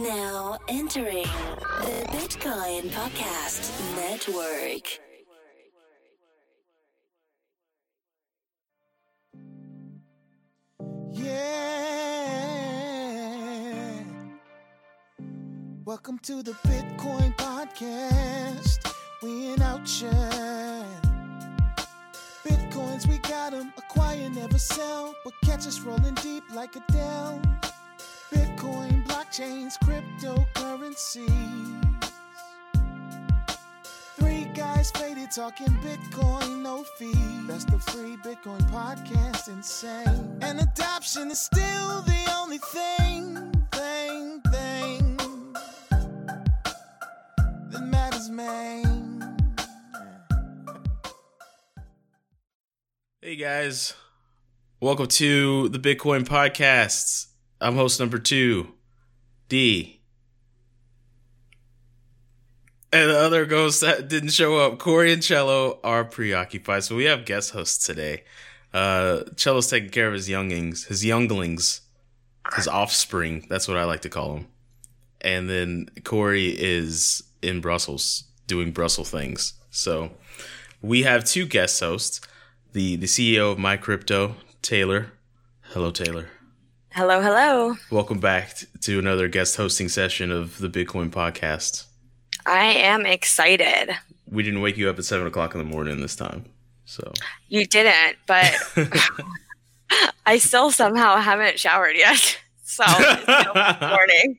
Now entering the Bitcoin Podcast Network. Yeah. Welcome to the Bitcoin Podcast. We in outshine. Bitcoins, we got 'em. Acquire, never sell. But catch us rolling deep like Adele. Bitcoin, blockchains, cryptocurrencies. Three guys faded talking Bitcoin, no fee. That's the free Bitcoin podcast, insane. And adoption is still the only thing, thing, thing that matters, man. Hey guys, welcome to the Bitcoin Podcasts. I'm host number two, Dee. And the other ghosts that didn't show up, Corey and Cello, are preoccupied. So we have guest hosts today. Uh, Cello's taking care of his youngings, his younglings, his offspring. That's what I like to call them. And then Corey is in Brussels doing Brussels things. So we have two guest hosts the the CEO of MyCrypto, Taylor. Hello, Taylor. Hello, hello. Welcome back to another guest hosting session of the Bitcoin podcast. I am excited. We didn't wake you up at seven o'clock in the morning this time, so You didn't, but I still somehow haven't showered yet. So it's morning.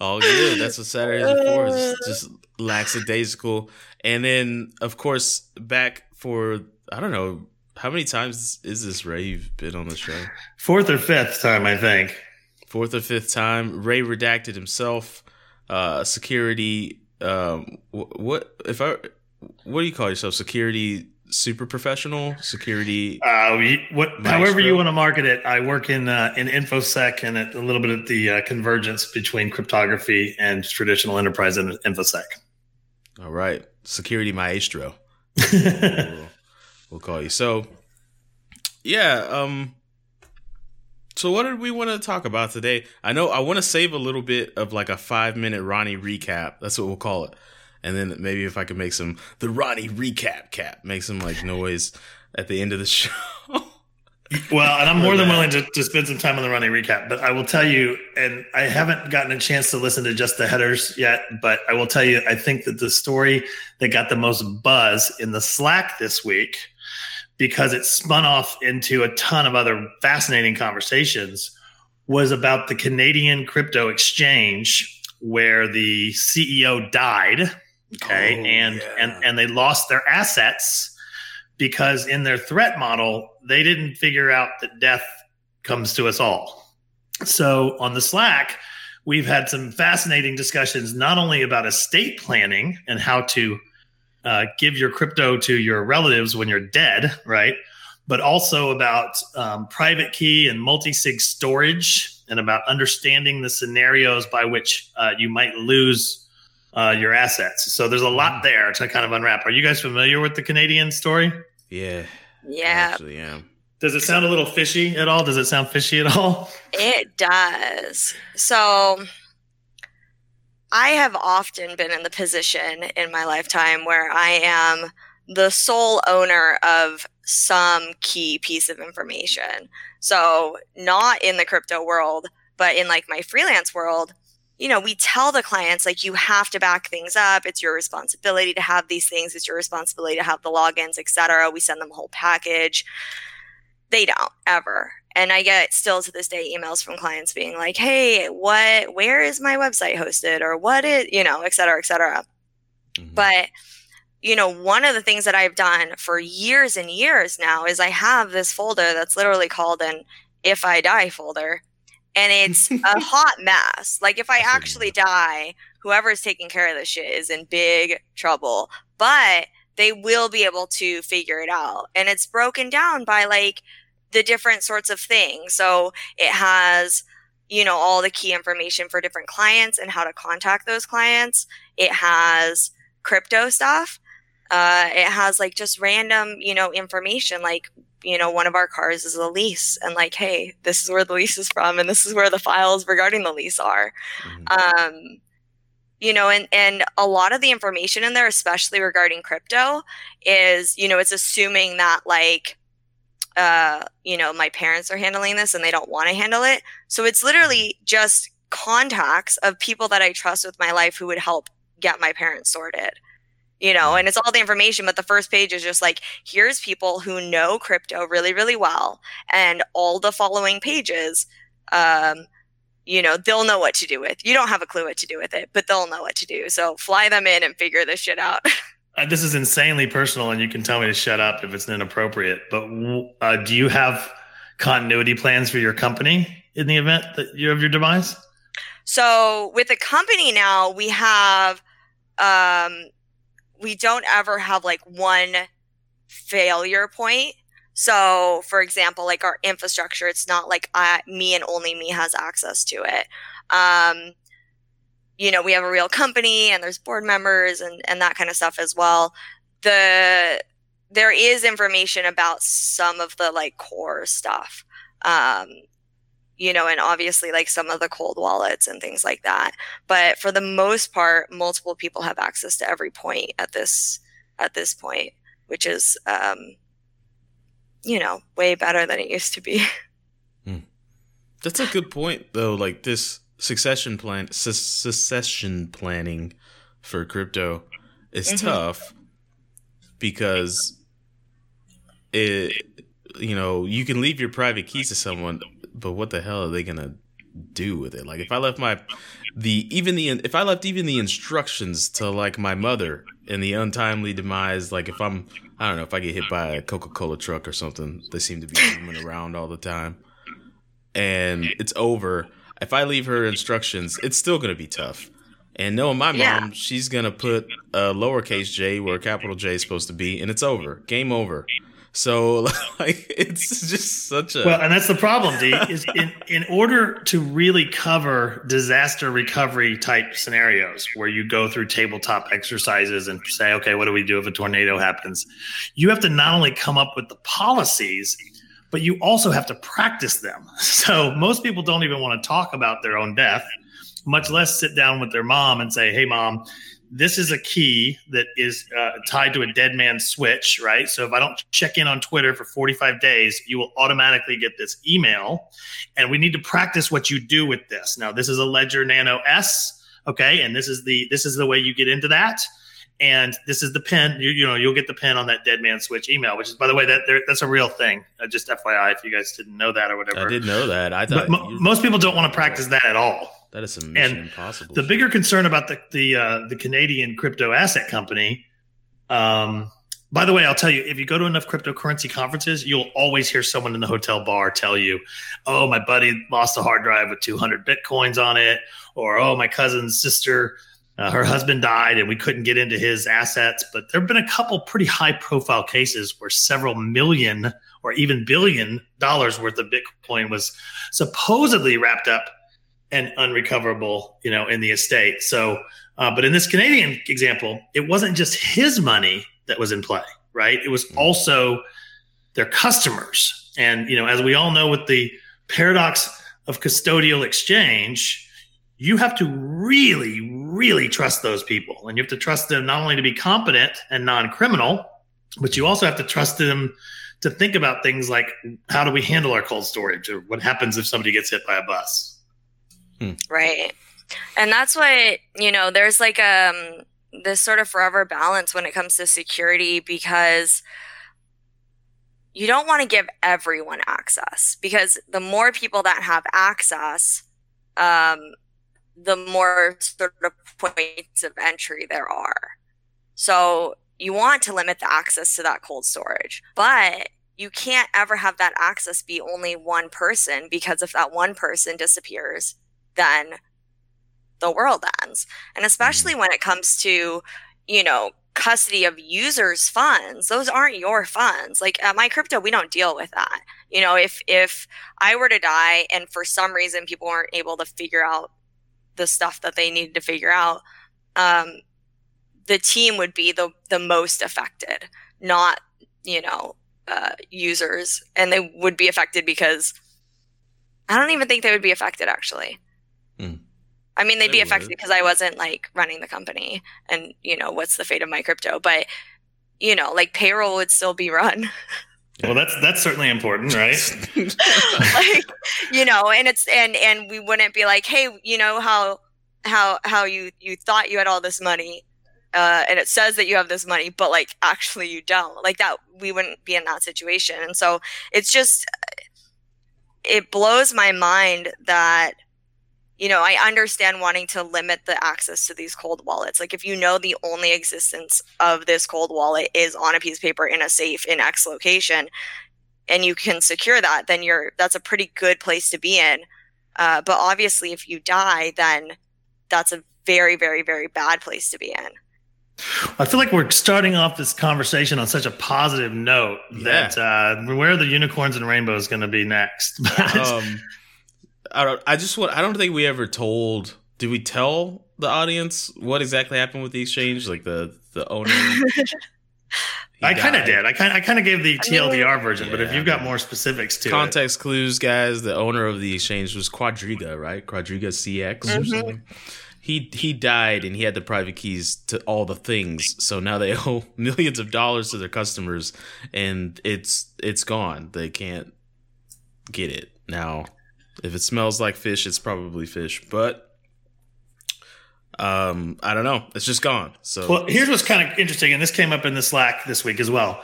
all good. That's what Saturdays are for. is Just lackadaisical, and then of course back for I don't know how many times is this Ray you've been on the show. Fourth or fifth time, I think. fourth or fifth time. Ray redacted himself. Uh, security. Um, wh- what if I? What do you call yourself? Security super professional. Security. Uh, what, Maestro. however you want to market it, I work in uh, in infosec and at a little bit at the uh, convergence between cryptography and traditional enterprise and infosec. All right, security maestro. we'll, call you. So, yeah. Um. So what did we want to talk about today? I know I want to save a little bit of like a five minute Ronnie recap. That's what we'll call it. And then maybe if I could make some the Ronnie recap cap, make some like noise at the end of the show. well, and I'm more than willing to, to spend some time on the Ronnie recap, but I will tell you, and I haven't gotten a chance to listen to just the headers yet, but I will tell you, I think that the story that got the most buzz in the Slack this week, because it spun off into a ton of other fascinating conversations, was about the Canadian crypto exchange where the CEO died. Okay. Oh, and, yeah. and, and they lost their assets because in their threat model, they didn't figure out that death comes to us all. So on the Slack, we've had some fascinating discussions, not only about estate planning and how to uh, give your crypto to your relatives when you're dead, right? But also about um, private key and multi sig storage and about understanding the scenarios by which uh, you might lose uh, your assets. So there's a lot there to kind of unwrap. Are you guys familiar with the Canadian story? yeah, I Yeah, actually am. Does it sound a little fishy at all? Does it sound fishy at all? it does. So I have often been in the position in my lifetime where I am the sole owner of some key piece of information. So, not in the crypto world, but in like my freelance world, you know, we tell the clients like you have to back things up. It's your responsibility to have these things. It's your responsibility to have the logins, etc. We send them a whole package. They don't ever. And I get still to this day emails from clients being like, "Hey, what? Where is my website hosted? Or what it, you know, et cetera, et cetera." Mhm. But you know, one of the things that I've done for years and years now is I have this folder that's literally called an if I die folder. And it's a hot mess. Like if I That's what you actually die, whoever's taking care of this shit is in big trouble. But they will be able to figure it out. And it's broken down by like the different sorts of things. So it has, you know, all the key information for different clients and how to contact those clients. It has crypto stuff. Uh, it has like just random, you know, information like you know, one of our cars is a lease and like, hey, this is where the lease is from and this is where the files regarding the lease are. Mhm. Um, you know, and, and a lot of the information in there, especially regarding crypto, is, you know, it's assuming that like, uh, you know, my parents are handling this and they don't want to handle it. So it's literally just contacts of people that I trust with my life who would help get my parents sorted. You know, and it's all the information, but the first page is just like, here's people who know crypto really, really well. And all the following pages, um, you know, they'll know what to do with. You don't have a clue what to do with it, but they'll know what to do. So fly them in and figure this shit out. Uh, this is insanely personal, and you can tell me to shut up if it's inappropriate. But uh, do you have continuity plans for your company in the event that you have your demise? So with the company now, we have um we don't ever have like one failure point. So for example, like our infrastructure, it's not like I, me and only me has access to it. Um you know, we have a real company and there's board members and and that kind of stuff as well. The there is information about some of the like core stuff. Um you know, and obviously like some of the cold wallets and things like that. But for the most part, multiple people have access to every point at this at this point, which is um, you know, way better than it used to be. That's a good point, though. Like this succession plan, su- succession planning for crypto is Mhm. tough because it, you know, you can leave your private keys to someone, but what the hell are they gonna do with it? Like if I left my the even the if I left even the instructions to like my mother in the untimely demise, like if I'm I don't know if I get hit by a Coca Cola truck or something, they seem to be moving around all the time and it's over. If I leave her instructions, it's still going to be tough. And knowing my mom, Yeah. she's going to put a lowercase j where a capital J is supposed to be, and it's over. Game over. So, like, it's just such a. Well, and that's the problem, Dee, is in, in order to really cover disaster recovery type scenarios where you go through tabletop exercises and say, okay, what do we do if a tornado happens? You have to not only come up with the policies, but you also have to practice them. So most people don't even want to talk about their own death, much less sit down with their mom and say, hey, mom, this is a key that is uh, tied to a dead man switch, right? So if I don't check in on Twitter for 45 days, you will automatically get this email. And we need to practice what you do with this. Now, this is a Ledger Nano S, okay? And this is the this is the way you get into that. And this is the pin. You, you know, you'll get the pin on that dead man switch email, which is, by the way, that that's a real thing. Uh, just FYI, if you guys didn't know that or whatever. I didn't know that. I thought mo- most people don't want to practice that at all. that is some mission and impossible. The shit. bigger concern about the the uh, the Canadian crypto asset company. Um, by the way, I'll tell you, if you go to enough cryptocurrency conferences, you'll always hear someone in the hotel bar tell you, "Oh, my buddy lost a hard drive with 200 bitcoins on it," or "Oh, my cousin's sister, uh, her husband died, and we couldn't get into his assets." But there have been a couple pretty high profile cases where several million or even billion dollars worth of Bitcoin was supposedly wrapped up and unrecoverable, you know, in the estate. So, uh, but in this Canadian example, it wasn't just his money that was in play, right? It was also their customers. And, you know, as we all know with the paradox of custodial exchange, you have to really, really trust those people. And you have to trust them not only to be competent and non criminal, but you also have to trust them to think about things like how do we handle our cold storage or what happens if somebody gets hit by a bus. Right. And that's what, you know, there's like um this sort of forever balance when it comes to security because you don't want to give everyone access because the more people that have access, um, the more sort of points of entry there are. So you want to limit the access to that cold storage, but you can't ever have that access be only one person because if that one person disappears, then the world ends. And especially mm-hmm. when it comes to, you know, custody of users' funds, those aren't your funds. Like at MyCrypto, we don't deal with that. You know, if if I were to die and for some reason people weren't able to figure out the stuff that they needed to figure out, um, the team would be the the most affected, not you know uh, users, and they would be affected because I don't even think they would be affected actually. Hmm. I mean, they'd They be affected would. because I wasn't like running the company, and you know what's the fate of MyCrypto, but you know, like payroll would still be run. Well, that's that's certainly important, right? like you know and it's and and we wouldn't be like hey you know how how how you you thought you had all this money uh and it says that you have this money but like actually you don't like that we wouldn't be in that situation and so it's just it blows my mind that you know i understand wanting to limit the access to these cold wallets. Like if you know the only existence of this cold wallet is on a piece of paper in a safe in x location and you can secure that then you're that's a pretty good place to be in. Uh, but obviously if you die then that's a very very very bad place to be in. I feel like we're starting off this conversation on such a positive note that uh, where are the unicorns and rainbows going to be next? But- um, I don't. I just want. I don't think we ever told. Did we tell the audience what exactly happened with the exchange? Like the the owner. I kind of did. I kind I kind of gave the TLDR version, but if you've got more specifics to it, Context clues, guys. The owner of the exchange was Quadriga, right? Quadriga CX or Mhm. something. He he died and he had the private keys to all the things. So now they owe millions of dollars to their customers, and it's it's gone. They can't get it now. If it smells like fish, it's probably fish. But um, I don't know. It's just gone. So Well, here's what's kind of interesting, and this came up in the Slack this week as well.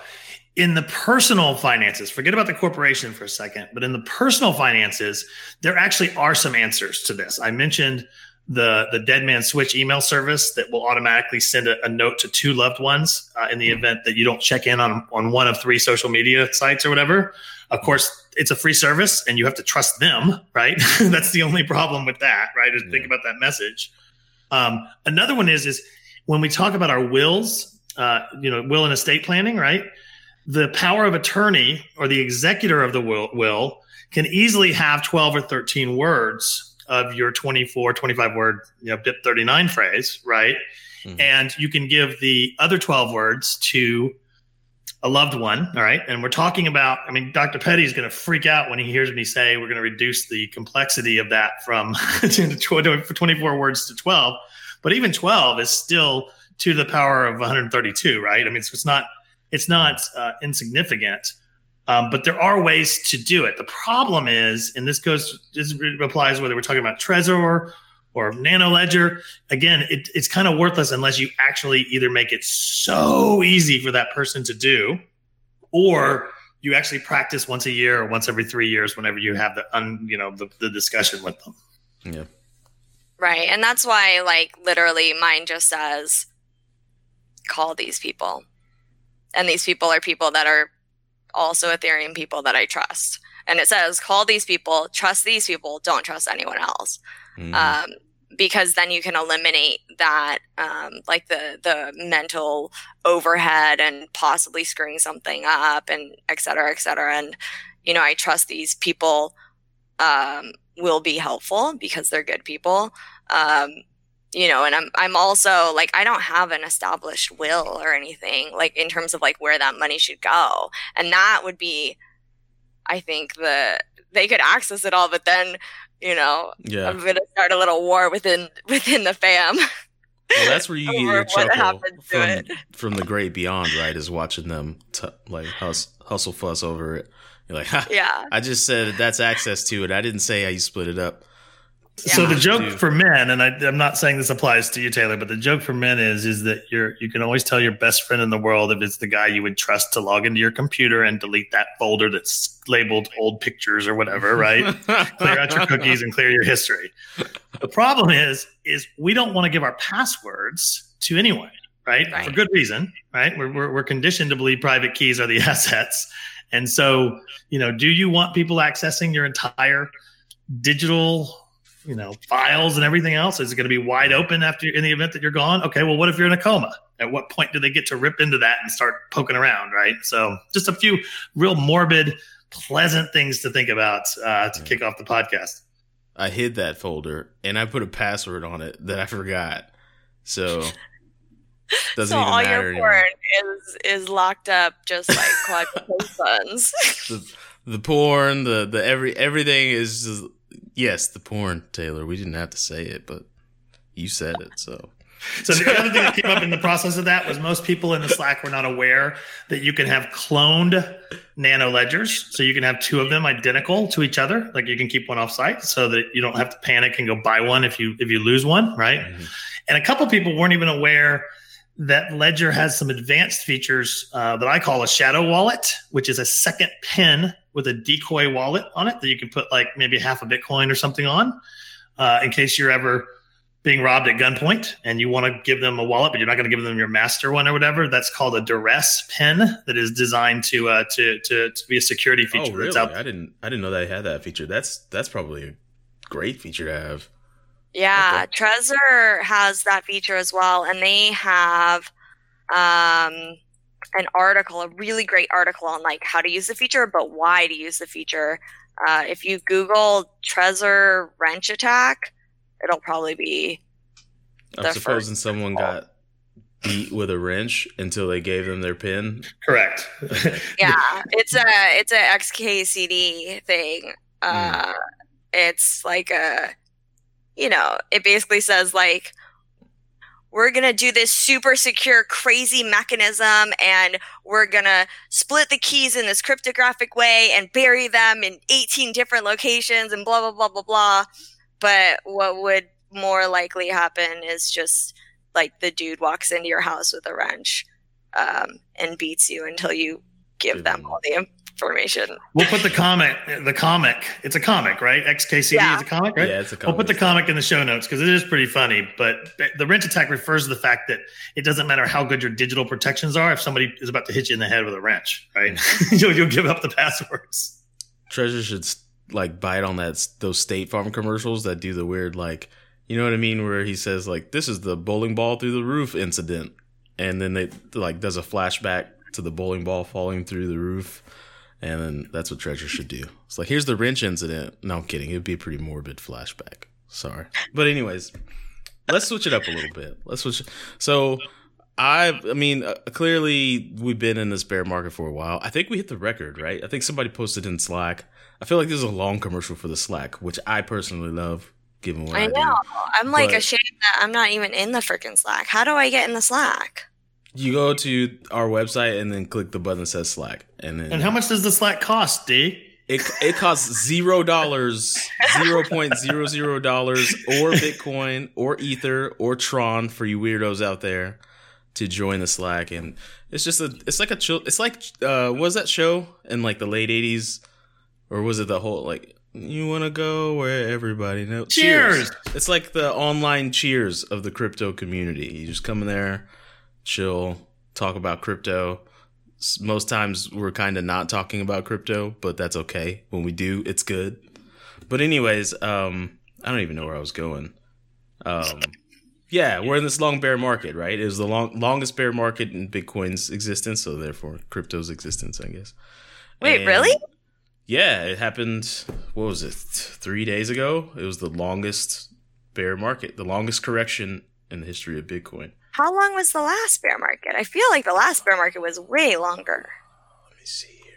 In the personal finances, forget about the corporation for a second, but in the personal finances, there actually are some answers to this. I mentioned the the Dead Man Switch email service that will automatically send a, a note to two loved ones uh, in the event that you don't check in on on one of three social media sites or whatever. Of course, it's a free service, and you have to trust them, right? That's the only problem with that, right? Is think about that message. Um, another one is is when we talk about our wills, uh, you know, will and estate planning, right? The power of attorney or the executor of the will, will can easily have 12 or 13 words of your 24, 25 word, you know, BIP 39 phrase, right? Mhm. And you can give the other 12 words to a loved one, all right? And we're talking about, I mean, Dr. Petty is going to freak out when he hears me say we're going to reduce the complexity of that from 24 words to 12. But even 12 is still to the power of 132, right? I mean, it's, it's not it's not uh, insignificant, um, but there are ways to do it. The problem is, and this goes this applies whether we're talking about Trezor or Nano Ledger. Again, it, it's kind of worthless unless you actually either make it so easy for that person to do, or you actually practice once a year or once every three years whenever you have the un, you know the, the discussion with them. yeah. right and that's why like literally mine just says call these people and these people are people that are also ethereum people that i trust. And it says call these people trust these people don't trust anyone else. Mhm. um, because then you can eliminate that um, like the the mental overhead and possibly screwing something up and et cetera et cetera. And you know i trust these people um, will be helpful because they're good people. Um, you know and i'm i'm also like i don't have an established will or anything like in terms of like where that money should go and that would be i think the they could access it all but then you know yeah. I'm gonna start a little war within within the fam. Well, that's where you get your chuckle from from the great beyond, right? Is watching them t- like hus- hustle fuss over it. You're like, yeah, I just said that's access to it. I didn't say how you split it up. So the joke Dude. for men, and I, I'm not saying this applies to you, Taylor, but the joke for men is is that you're you can always tell your best friend in the world if it's the guy you would trust to log into your computer and delete that folder that's labeled old pictures or whatever, right? clear out your cookies and clear your history. The problem is, is we don't want to give our passwords to anyone, right? Right. For good reason, right? We're, we're, we're conditioned to believe private keys are the assets. And so, you know, do you want people accessing your entire digital, you know, files and everything else? Is it going to be wide open after in the event that you're gone? Okay, well, what if you're in a coma? At what point do they get to rip into that and start poking around, right? So, just a few real morbid, pleasant things to think about uh, to kick off the podcast. I hid that folder and I put a password on it that I forgot. So Doesn't so even all matter your anymore. porn is is locked up just like Quadriga funds. the, the porn, the the every everything is just, yes, the porn, Taylor. We didn't have to say it, but you said it, so So the other thing that came up in the process of that was most people in the Slack were not aware that you can have cloned nano ledgers. So you can have two of them identical to each other. Like you can keep one off site so that you don't have to panic and go buy one if you if you lose one, right? Mhm. And a couple people weren't even aware that Ledger has some advanced features uh, that I call a shadow wallet, which is a second pin with a decoy wallet on it that you can put like maybe half a Bitcoin or something on uh, in case you're ever being robbed at gunpoint and you want to give them a wallet, but you're not going to give them your master one or whatever. That's called a duress pin that is designed to uh, to, to to be a security feature. oh that's really? out I didn't I didn't know they had that feature. That's that's probably a great feature to have. Yeah, Trezor has that feature as well, and they have um, an article, a really great article on like how to use the feature, but why to use the feature. Uh, if you Google Trezor wrench attack, it'll probably be I'm The supposing first someone call. got beat with a wrench until they gave them their pin. correct. yeah. It's a it's a XKCD thing. Uh, it's like a you know, it basically says like we're going to do this super secure crazy mechanism and we're going to split the keys in this cryptographic way and bury them in 18 different locations and blah blah blah blah blah. But what would more likely happen is just like the dude walks into your house with a wrench um, and beats you until you give them- all the information. We'll put the comic, the comic. It's a comic, right? XKCD Yeah. is a comic, right? Yeah, it's a comic. We'll put the comic. comic in the show notes because it is pretty funny. But the wrench attack refers to the fact that it doesn't matter how good your digital protections are. If somebody is about to hit you in the head with a wrench, right? Mm-hmm. you'll, you'll give up the passwords. Trezor should like bite on that those State Farm commercials that do the weird like you know what I mean where he says like this is the bowling ball through the roof incident and then they like does a flashback to the bowling ball falling through the roof and then that's what Trezor should do. It's like here's the wrench incident. No, I'm kidding. It'd be a pretty morbid flashback. Sorry. But anyways, let's switch it up a little bit. Let's switch so I I mean uh, clearly we've been in this bear market for a while. I think we hit the record, right? I think somebody posted in Slack. I feel like this is a long commercial for the Slack, which I personally love given what I, I know. I'm like But- ashamed that I'm not even in the freaking Slack. How do I get in the Slack? You go to our website and then click the button that says Slack, and then And how much does the Slack cost, Dee? it it costs zero dollars, zero point zero zero dollars, or Bitcoin, or Ether, or Tron for you weirdos out there to join the Slack. And it's just a, it's like a chill, it's like uh, was that show in like the late '80s, or was it the whole like you want to go where everybody knows? Cheers. It's like the online cheers of the crypto community. You just come in there, chill, talk about crypto. Most times we're kind of not talking about crypto, but that's okay. When we do, it's good. But anyways, um, I don't even know where I was going. Um, yeah, we're in this long bear market, right? It was the long, longest bear market in Bitcoin's existence, so therefore crypto's existence, I guess. Wait, And- really? Yeah, it happened. What was it? Three days ago. It was the longest bear market, the longest correction in the history of Bitcoin. How long was the last bear market? I feel like the last bear market was way longer. Let me see here.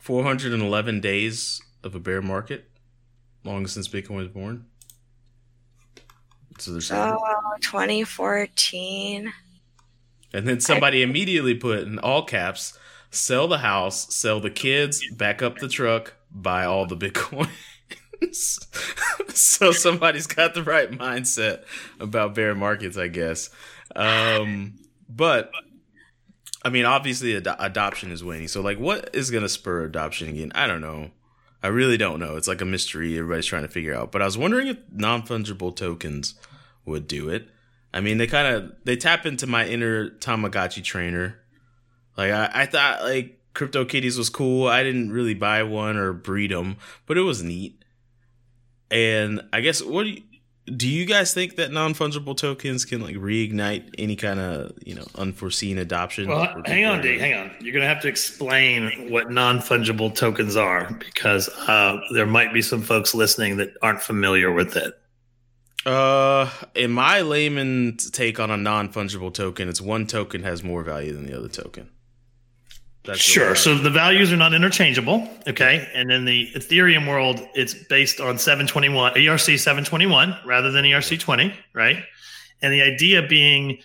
411 days of a bear market, long since Bitcoin was born. So they're. Oh, 2014. And then somebody immediately put in all caps, sell the house, sell the kids, back up the truck, buy all the Bitcoin. so somebody's got the right mindset about bear markets, I guess. Um, but I mean, obviously, ad- adoption is waning. So, like, what is going to spur adoption again? I don't know. I really don't know. It's like a mystery everybody's trying to figure out. But I was wondering if non fungible tokens would do it. I mean, they kind of they tap into my inner Tamagotchi trainer. Like I, I thought, like Crypto Kitties was cool. I didn't really buy one or breed them, but it was neat. And I guess what do you, do you guys think that non fungible tokens can like reignite any kind of you know unforeseen adoption? Well, hang on, Dee. Hang on. You're going to have to explain what non fungible tokens are because uh, there might be some folks listening that aren't familiar with it. Uh, in my layman take on a non fungible token, it's one token has more value than the other token. That's sure. So the values are not interchangeable. Okay. And in the Ethereum world, it's based on 721, ERC 721 rather than ERC 20, right? And the idea being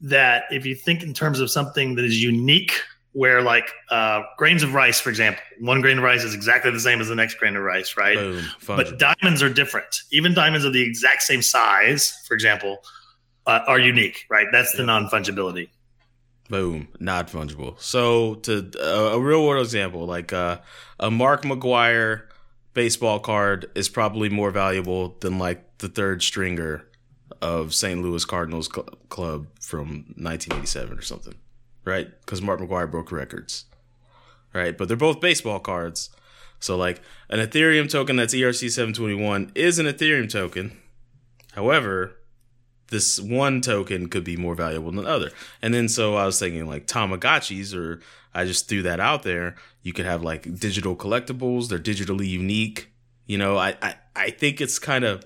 that if you think in terms of something that is unique, where like uh, grains of rice, for example, one grain of rice is exactly the same as the next grain of rice, right? Boom, but diamonds are different. Even diamonds of the exact same size, for example, uh, are unique, right? That's the non fungibility. Boom, not fungible. So to uh, a real world example, like uh, a Mark McGwire baseball card is probably more valuable than like the third stringer of St. Louis Cardinals cl- club from 1987 or something, right? Because Mark McGwire broke records, right? But they're both baseball cards. So like an Ethereum token that's ERC 721 is an Ethereum token. However, this one token could be more valuable than the other. And then so I was thinking like Tamagotchis, or I just threw that out there. You could have like digital collectibles, they're digitally unique. You know, I, I, I think it's kind of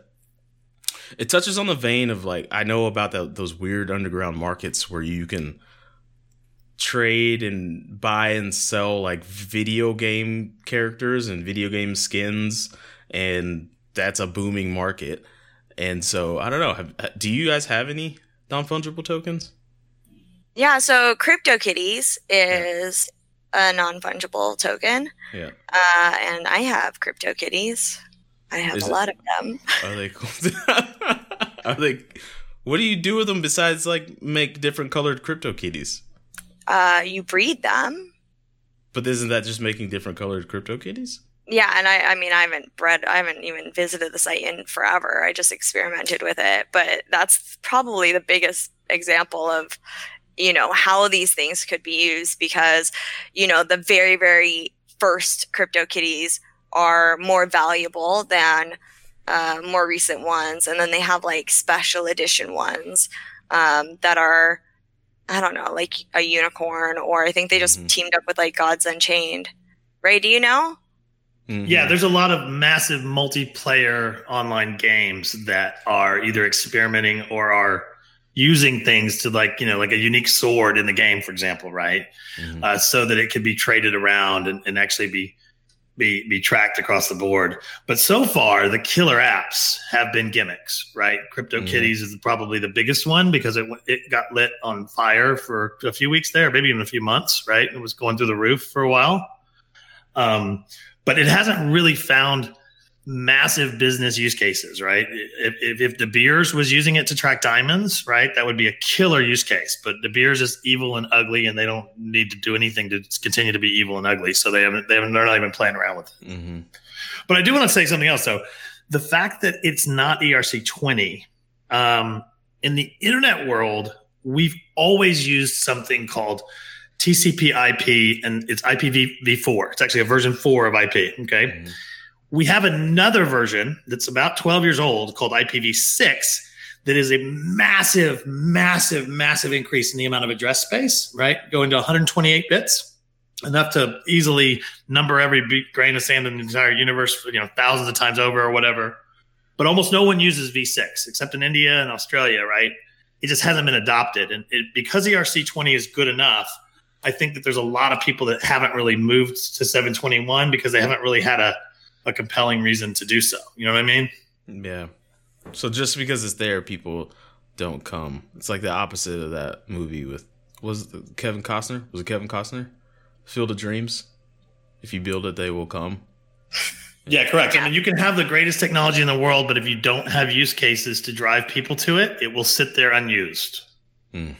it touches on the vein of like I know about the, those weird underground markets where you can trade and buy and sell like video game characters and video game skins and that's a booming market and so I don't know. Have, do you guys have any non fungible tokens? Yeah. So CryptoKitties is yeah. a non fungible token. Yeah. Uh, and I have CryptoKitties. I have is a it, lot of them. Are they cool? are they? What do you do with them besides like make different colored CryptoKitties? Uh, you breed them. But isn't that just making different colored CryptoKitties? Yeah and i i mean i haven't read i haven't even visited the site in forever. I just experimented with it. But that's probably the biggest example of you know how these things could be used because you know the very very first crypto kitties are more valuable than uh, more recent ones. And then they have like special edition ones um, that are i don't know like a unicorn or i think they just mm-hmm. teamed up with like gods unchained. Right do you know Mm-hmm. Yeah, there's a lot of massive multiplayer online games that are either experimenting or are using things to like you know like a unique sword in the game, for example, right? Mm-hmm. Uh, so that it could be traded around and, and actually be be be tracked across the board. But so far, the killer apps have been gimmicks, right? Crypto mm-hmm. Kitties is probably the biggest one because it it got lit on fire for a few weeks there, maybe even a few months, right? It was going through the roof for a while. Um, but it hasn't really found massive business use cases, right? If, if, if, De Beers was using it to track diamonds, right, that would be a killer use case. But De Beers is evil and ugly, and they don't need to do anything to continue to be evil and ugly. So they haven't, they haven't, they're not even playing around with it. Mm-hmm. But I do want to say something else, though. The fact that it's not ERC twenty um, in the internet world, we've always used something called TCP IP and it's IPv4. It's actually a version 4 of IP. Okay. Mm-hmm. We have another version that's about 12 years old called IPv6 that is a massive, massive, massive increase in the amount of address space, right? Going to 128 bits, enough to easily number every grain of sand in the entire universe, you know, thousands of times over or whatever. But almost no one uses V6 except in India and Australia, right? It just hasn't been adopted. And it, because ERC20 is good enough, I think that there's a lot of people that haven't really moved to 721 because they haven't really had a, a compelling reason to do so. You know what I mean? Yeah. So just because it's there, people don't come. It's like the opposite of that movie with was it Kevin Costner? Was it Kevin Costner? Field of Dreams. If you build it, they will come. Yeah, correct. I mean, you can have the greatest technology in the world, but if you don't have use cases to drive people to it, it will sit there unused. Hmm.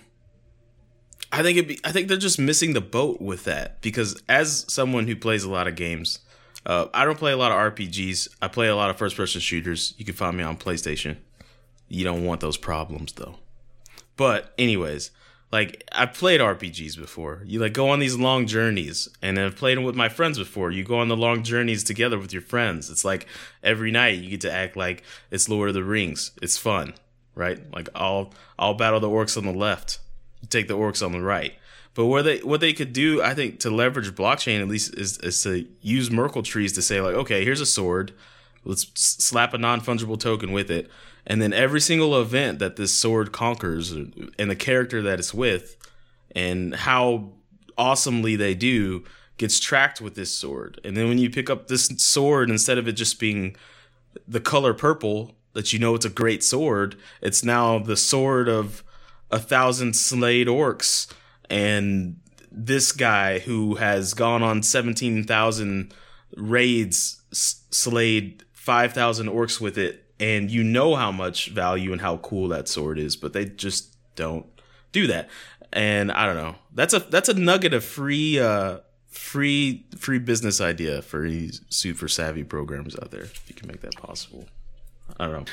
I think it. Be, I think they're just missing the boat with that because as someone who plays a lot of games, uh, I don't play a lot of RPGs. I play a lot of first-person shooters. You can find me on PlayStation. You don't want those problems though. But anyways, like I've played RPGs before. You like go on these long journeys, and I've played them with my friends before. You go on the long journeys together with your friends. It's like every night you get to act like it's Lord of the Rings. It's fun, right? Like I'll I'll battle the orcs on the left take the orcs on the right. But what they what they could do, I think, to leverage blockchain at least is, is to use Merkle trees to say like, okay, here's a sword. Let's slap a non fungible token with it, and then every single event that this sword conquers, and the character that it's with, and how awesomely they do gets tracked with this sword. And then when you pick up this sword, instead of it just being the color purple that you know it's a great sword, it's now the sword of a thousand slayed orcs and this guy who has gone on 17,000 raids slayed 5,000 orcs with it and you know how much value and how cool that sword is but they just don't do that. And i don't know. That's a that's a nugget of free uh free free business idea for any super savvy programmers out there if you can make that possible. I don't know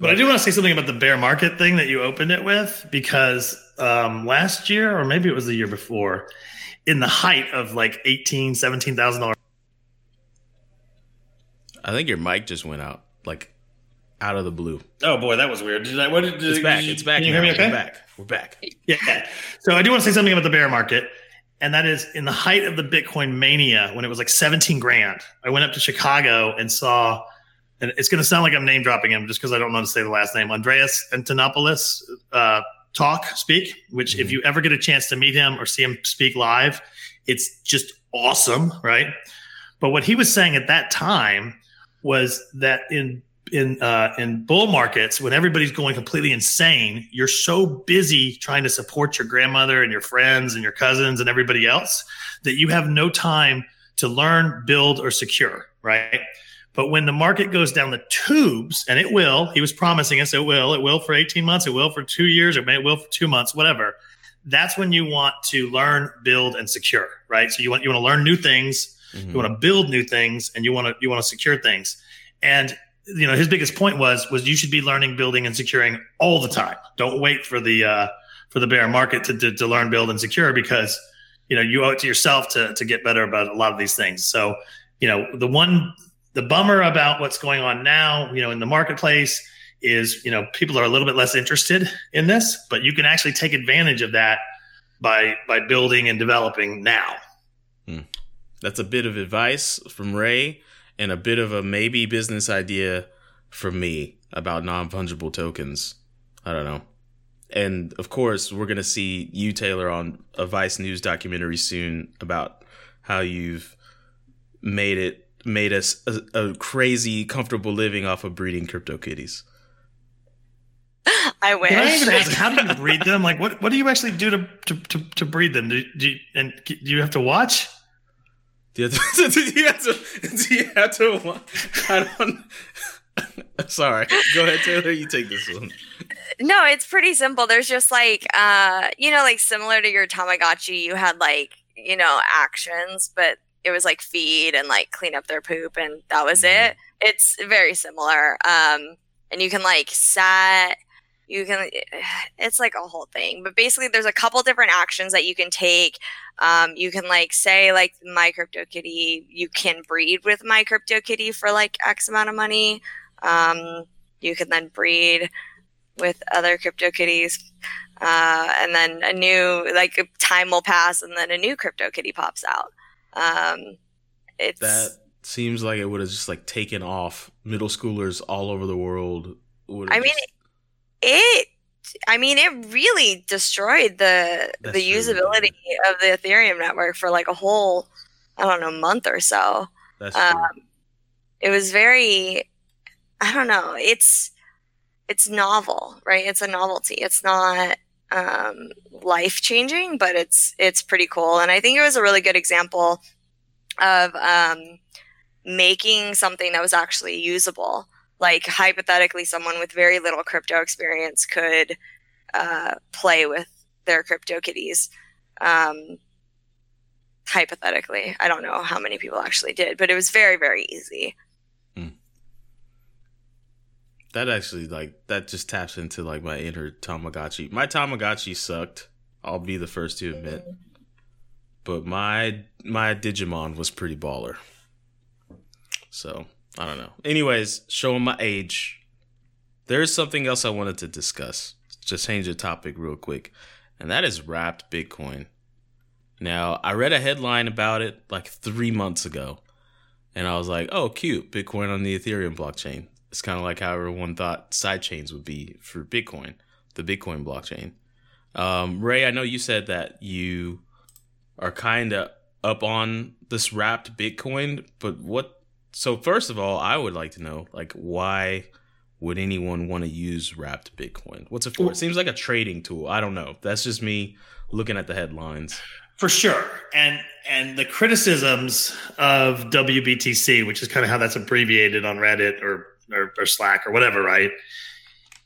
But I do want to say something about the bear market thing that you opened it with because um, last year, or maybe it was the year before, in the height of like eighteen, seventeen thousand dollars. i think your mic just went out like out of the blue Oh boy, that was weird. Did I? What did, did it's back you- it's back Can you now. hear me? Okay. we're back we're back Yeah. So I do want to say something about the bear market, and that is in the height of the Bitcoin mania when it was like 17 grand. I went up to Chicago and saw, and it's going to sound like I'm name dropping him just because I don't know how to say the last name, Andreas Antonopoulos uh, talk, speak, which if you ever get a chance to meet him or see him speak live, it's just awesome, right? But what he was saying at that time was that in in uh, in bull markets when everybody's going completely insane, you're so busy trying to support your grandmother and your friends and your cousins and everybody else that you have no time to learn, build, or secure, right? But when the market goes down the tubes, and it will, he was promising us it will, it will for 18 months, it will for two years, or may it will for two months, whatever. That's when you want to learn, build, and secure, right? So you want you want to learn new things, Mhm. you want to build new things and you want to you want to secure things and you know his biggest point was was you should be learning building and securing all the time don't wait for the uh for the bear market to, to, to learn build and secure because you know you owe it to yourself to to get better about a lot of these things so you know the one the bummer about what's going on now you know in the marketplace is you know people are a little bit less interested in this but you can actually take advantage of that by by building and developing now hmm. That's a bit of advice from Ray and a bit of a maybe business idea from me about non fungible tokens. I don't know. And of course, we're going to see you, Taylor, on a Vice News documentary soon about how you've made it, made us a, a crazy, comfortable living off of breeding crypto kitties. I wish. Can I even ask, how do you breed them? Like, what, what do you actually do to, to, to, to breed them? Do, do you, and do you have to watch? Do you have to? do you have to? Do you have to wa- I don't. Sorry. Go ahead, Taylor. You take this one. No, it's pretty simple. There's just like uh, you know, like similar to your Tamagotchi, you had like, you know, actions, but it was like feed and like clean up their poop and that was Mhm. it. It's very similar. Um and you can like set you can it's like a whole thing. But basically there's a couple different actions that you can take. Um you can like say like my crypto kitty, you can breed with my crypto kitty for like X amount of money. Um you can then breed with other crypto kitties uh, and then a new like time will pass and then a new crypto kitty pops out um, it's That seems like it would have just like taken off. Middle schoolers all over the world i mean it i mean it really destroyed the That's the true, usability of the ethereum network for like a whole i don't know month or so that's um, true. it was very i don't know it's it's novel right it's a novelty it's not um, life changing but it's it's pretty cool. And i think it was a really good example of um, making something that was actually usable. Like hypothetically someone with very little crypto experience could uh, play with their crypto kitties um, hypothetically. I don't know how many people actually did but it was very very easy That actually like that just taps into like my inner Tamagotchi. My Tamagotchi sucked. I'll be the first to admit. But my my Digimon was pretty baller. So I don't know. Anyways, showing my age. There's something else I wanted to discuss. Just change the topic real quick, and that is wrapped Bitcoin. Now I read a headline about it like three months ago, and I was like, oh, cute, Bitcoin on the Ethereum blockchain. It's kind of like how everyone thought sidechains would be for Bitcoin, the Bitcoin blockchain. Um, Ray, I know you said that you are kind of up on this wrapped Bitcoin, but what? So first of all, I would like to know, like, why would anyone want to use wrapped Bitcoin? What's it for? It seems like a trading tool. I don't know. That's just me looking at the headlines. For sure. And and the criticisms of WBTC, which is kind of how that's abbreviated on Reddit or, or, or Slack or whatever, right?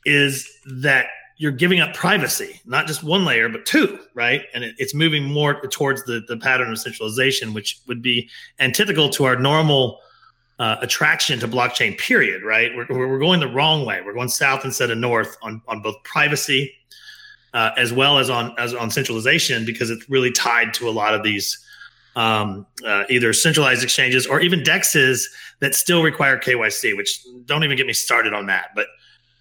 Is that you're giving up privacy, not just one layer, but two, right? And it, it's moving more towards the, the pattern of centralization, which would be antithetical to our normal uh, attraction to blockchain, period, right? We're, we're going the wrong way. We're going south instead of north on, on both privacy uh, as well as on as on centralization because it's really tied to a lot of these um, uh, either centralized exchanges or even dexes that still require KYC, which don't even get me started on that. But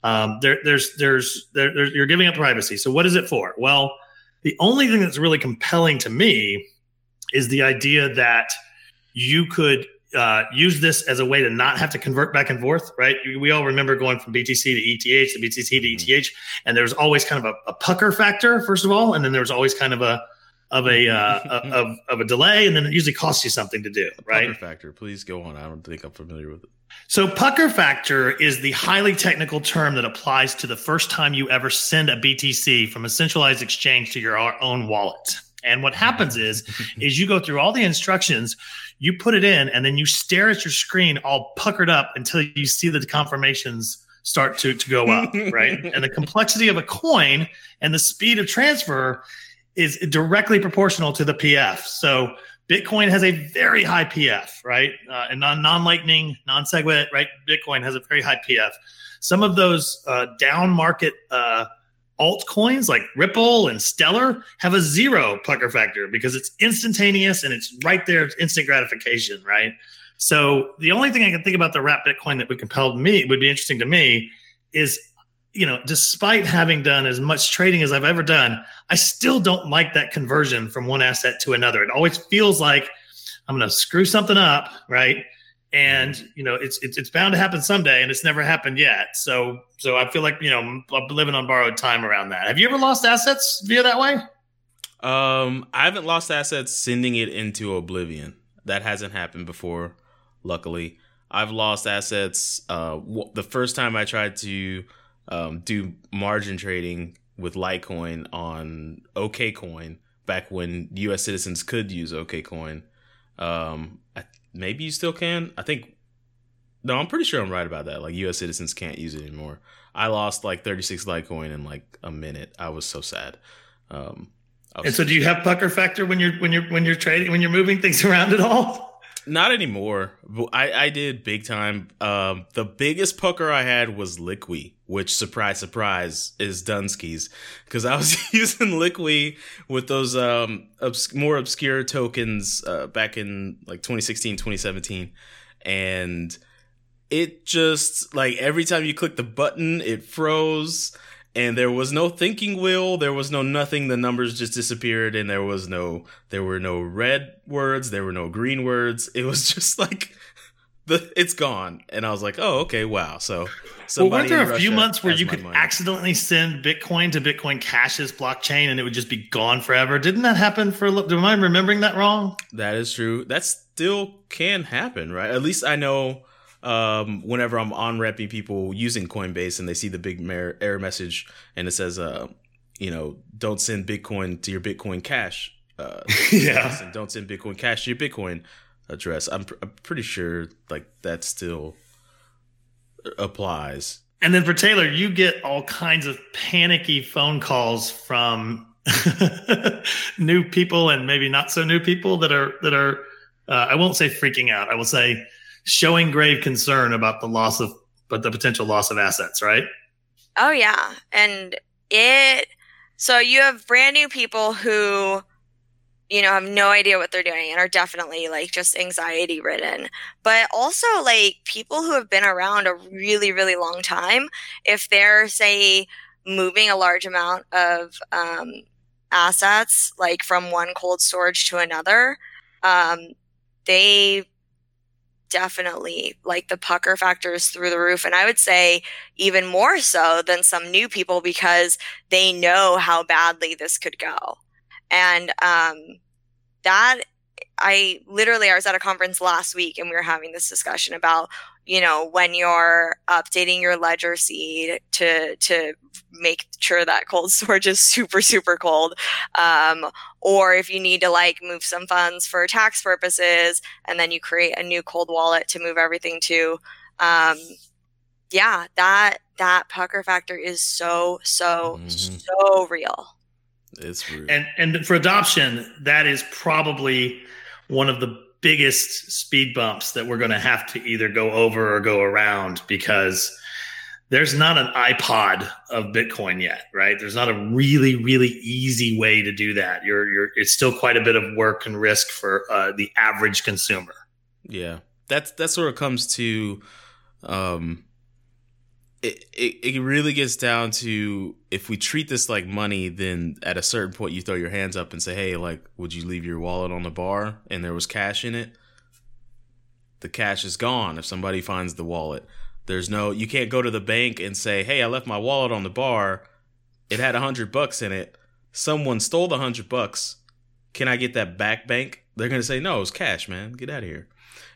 um, there, there's, there's, there, there's, you're giving up privacy. So what is it for? Well, the only thing that's really compelling to me is the idea that you could uh, use this as a way to not have to convert back and forth, right? We all remember going from BTC to ETH to BTC to ETH, and there's always kind of a, a, pucker factor, first of all, and then there's always kind of a of a uh, of, of a delay, and then it usually costs you something to do, right? Pucker factor, please go on. I don't think I'm familiar with it. So, pucker factor is the highly technical term that applies to the first time you ever send a BTC from a centralized exchange to your own wallet. And what happens is, is you go through all the instructions, you put it in, and then you stare at your screen all puckered up until you see the confirmations start to, to go up, right? and the complexity of a coin and the speed of transfer is directly proportional to the PF. So Bitcoin has a very high PF, right? Uh, and non non lightning, non SegWit, right? Bitcoin has a very high PF. Some of those uh, down market uh, altcoins like Ripple and Stellar have a zero pucker factor because it's instantaneous and it's right there, it's instant gratification, right? So the only thing I can think about the wrap Bitcoin that would compel me would be interesting to me is you know, despite having done as much trading as I've ever done, I still don't like that conversion from one asset to another. It always feels like I'm going to screw something up, right? And you know, it's, it's it's bound to happen someday, and it's never happened yet. So so I feel like you know I'm living on borrowed time around that. Have you ever lost assets via that way? Um, I haven't lost assets sending it into oblivion. That hasn't happened before, luckily. I've lost assets. Uh, w- the first time I tried to um, do margin trading with Litecoin on OKCoin back when U.S. citizens could use OKCoin. Um, I, maybe you still can. I think. No, I'm pretty sure I'm right about that. Like U.S. citizens can't use it anymore. I lost like 36 Litecoin in like a minute. I was so sad. Um, was and so, do you have pucker factor when you're when you're when you're trading when you're moving things around at all? Not anymore. I, I did big time. Um, the biggest pucker I had was Liqui, which surprise, surprise is Dunsky's because I was using Liqui with those um obs- more obscure tokens uh, back in like 2016, 2017, and it just like every time you click the button, it froze and there was no thinking wheel. There was no nothing. The numbers just disappeared and there was no there were no red words. There were no green words. It was just like the it's gone. And i was like oh okay wow. So well, weren't there a few months where you could money. accidentally send bitcoin to bitcoin cash's blockchain and it would just be gone forever? Didn't that happen for a little am i remembering that wrong? That is true. That still can happen right? At least i know um, whenever I'm on repping people using Coinbase and they see the big error message and it says, uh, you know, don't send Bitcoin to your Bitcoin Cash. Uh, yeah. don't send Bitcoin Cash to your Bitcoin address. I'm, pr- I'm pretty sure like that still applies. And then for Taylor, you get all kinds of panicky phone calls from new people and maybe not so new people that are that are uh, I won't say freaking out. I will say showing grave concern about the loss of but the potential loss of assets, right? Oh yeah. And it so you have brand new people who you know have no idea what they're doing and are definitely like just anxiety ridden but also like people who have been around a really really long time if they're say moving a large amount of um, assets like from one cold storage to another um, they definitely like the pucker factor is through the roof and i would say even more so than some new people because they know how badly this could go. And um, that i literally i was at a conference last week and we were having this discussion about you know when you're updating your ledger seed to to make sure that cold storage is super super cold um, or if you need to like move some funds for tax purposes and then you create a new cold wallet to move everything to um, yeah that that pucker factor is so so mm-hmm. so real it's real and and for adoption that is probably one of the biggest speed bumps that we're going to have to either go over or go around because there's not an iPod of Bitcoin yet, right? There's not a really, really easy way to do that. You're, you're, it's still quite a bit of work and risk for uh, the average consumer. Yeah, that's that's where it comes to. Um, it, it really gets down to if we treat this like money, then at a certain point you throw your hands up and say, "Hey, like, would you leave your wallet on the bar and there was cash in it?" The cash is gone if somebody finds the wallet there's no you can't go to the bank and say, "Hey, I left my wallet on the bar. It had a hundred bucks in it. Someone stole the hundred bucks. Can I get that back, bank?" They're gonna say, "No, it's cash, man. Get out of here."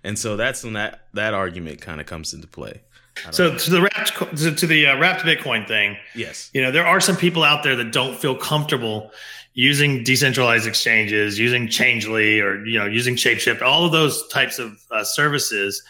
And so that's when that that argument kind of comes into play. So know. to the wrapped to the uh, wrapped Bitcoin thing, yes, you know there are some people out there that don't feel comfortable using decentralized exchanges, using Changelly, or you know using Shapeshift, all of those types of uh, services,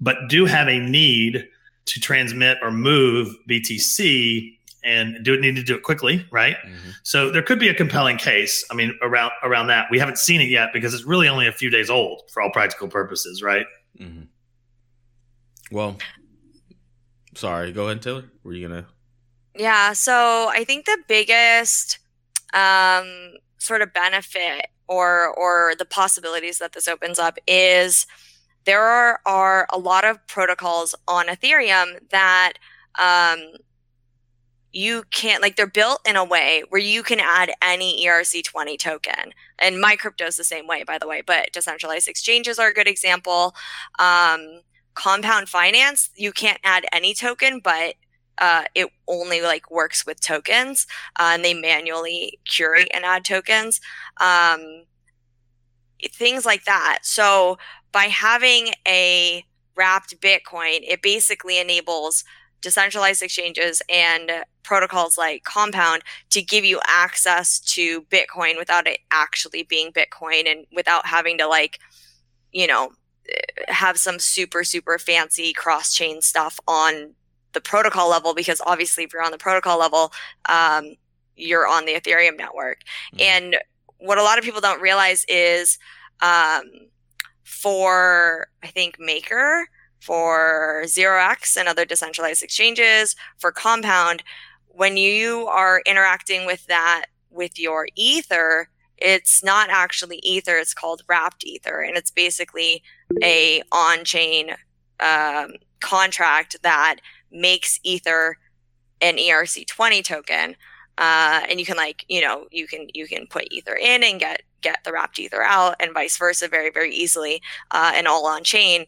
but do have a need to transmit or move BTC and do it need to do it quickly, right? Mm-hmm. So there could be a compelling case. I mean, around around that, we haven't seen it yet because it's really only a few days old for all practical purposes, right? Mm-hmm. Well, sorry. Go ahead, Taylor. Were you gonna? Yeah. So I think the biggest um, sort of benefit or or the possibilities that this opens up is there are, are a lot of protocols on Ethereum that um, you can't like they're built in a way where you can add any ERC20 token. And MyCrypto is the same way, by the way, but decentralized exchanges are a good example. Um, compound finance, you can't add any token, but uh, it only like works with tokens, uh, and they manually curate and add tokens. Um, things like that. So by having a wrapped Bitcoin, it basically enables decentralized exchanges and protocols like Compound to give you access to Bitcoin without it actually being Bitcoin and without having to like, you know, have some super, super fancy cross chain stuff on the protocol level because obviously if you're on the protocol level, um, you're on the Ethereum network. Mm-hmm. And what a lot of people don't realize is um, for I think Maker, for 0x and other decentralized exchanges, for Compound, when you are interacting with that with your Ether, it's not actually Ether, it's called wrapped Ether. And it's basically a on-chain um, contract that makes Ether an ERC20 token. Uh, and you can like, you know, you can you can put Ether in and get get the wrapped ether out and vice versa very, very easily uh, and all on chain.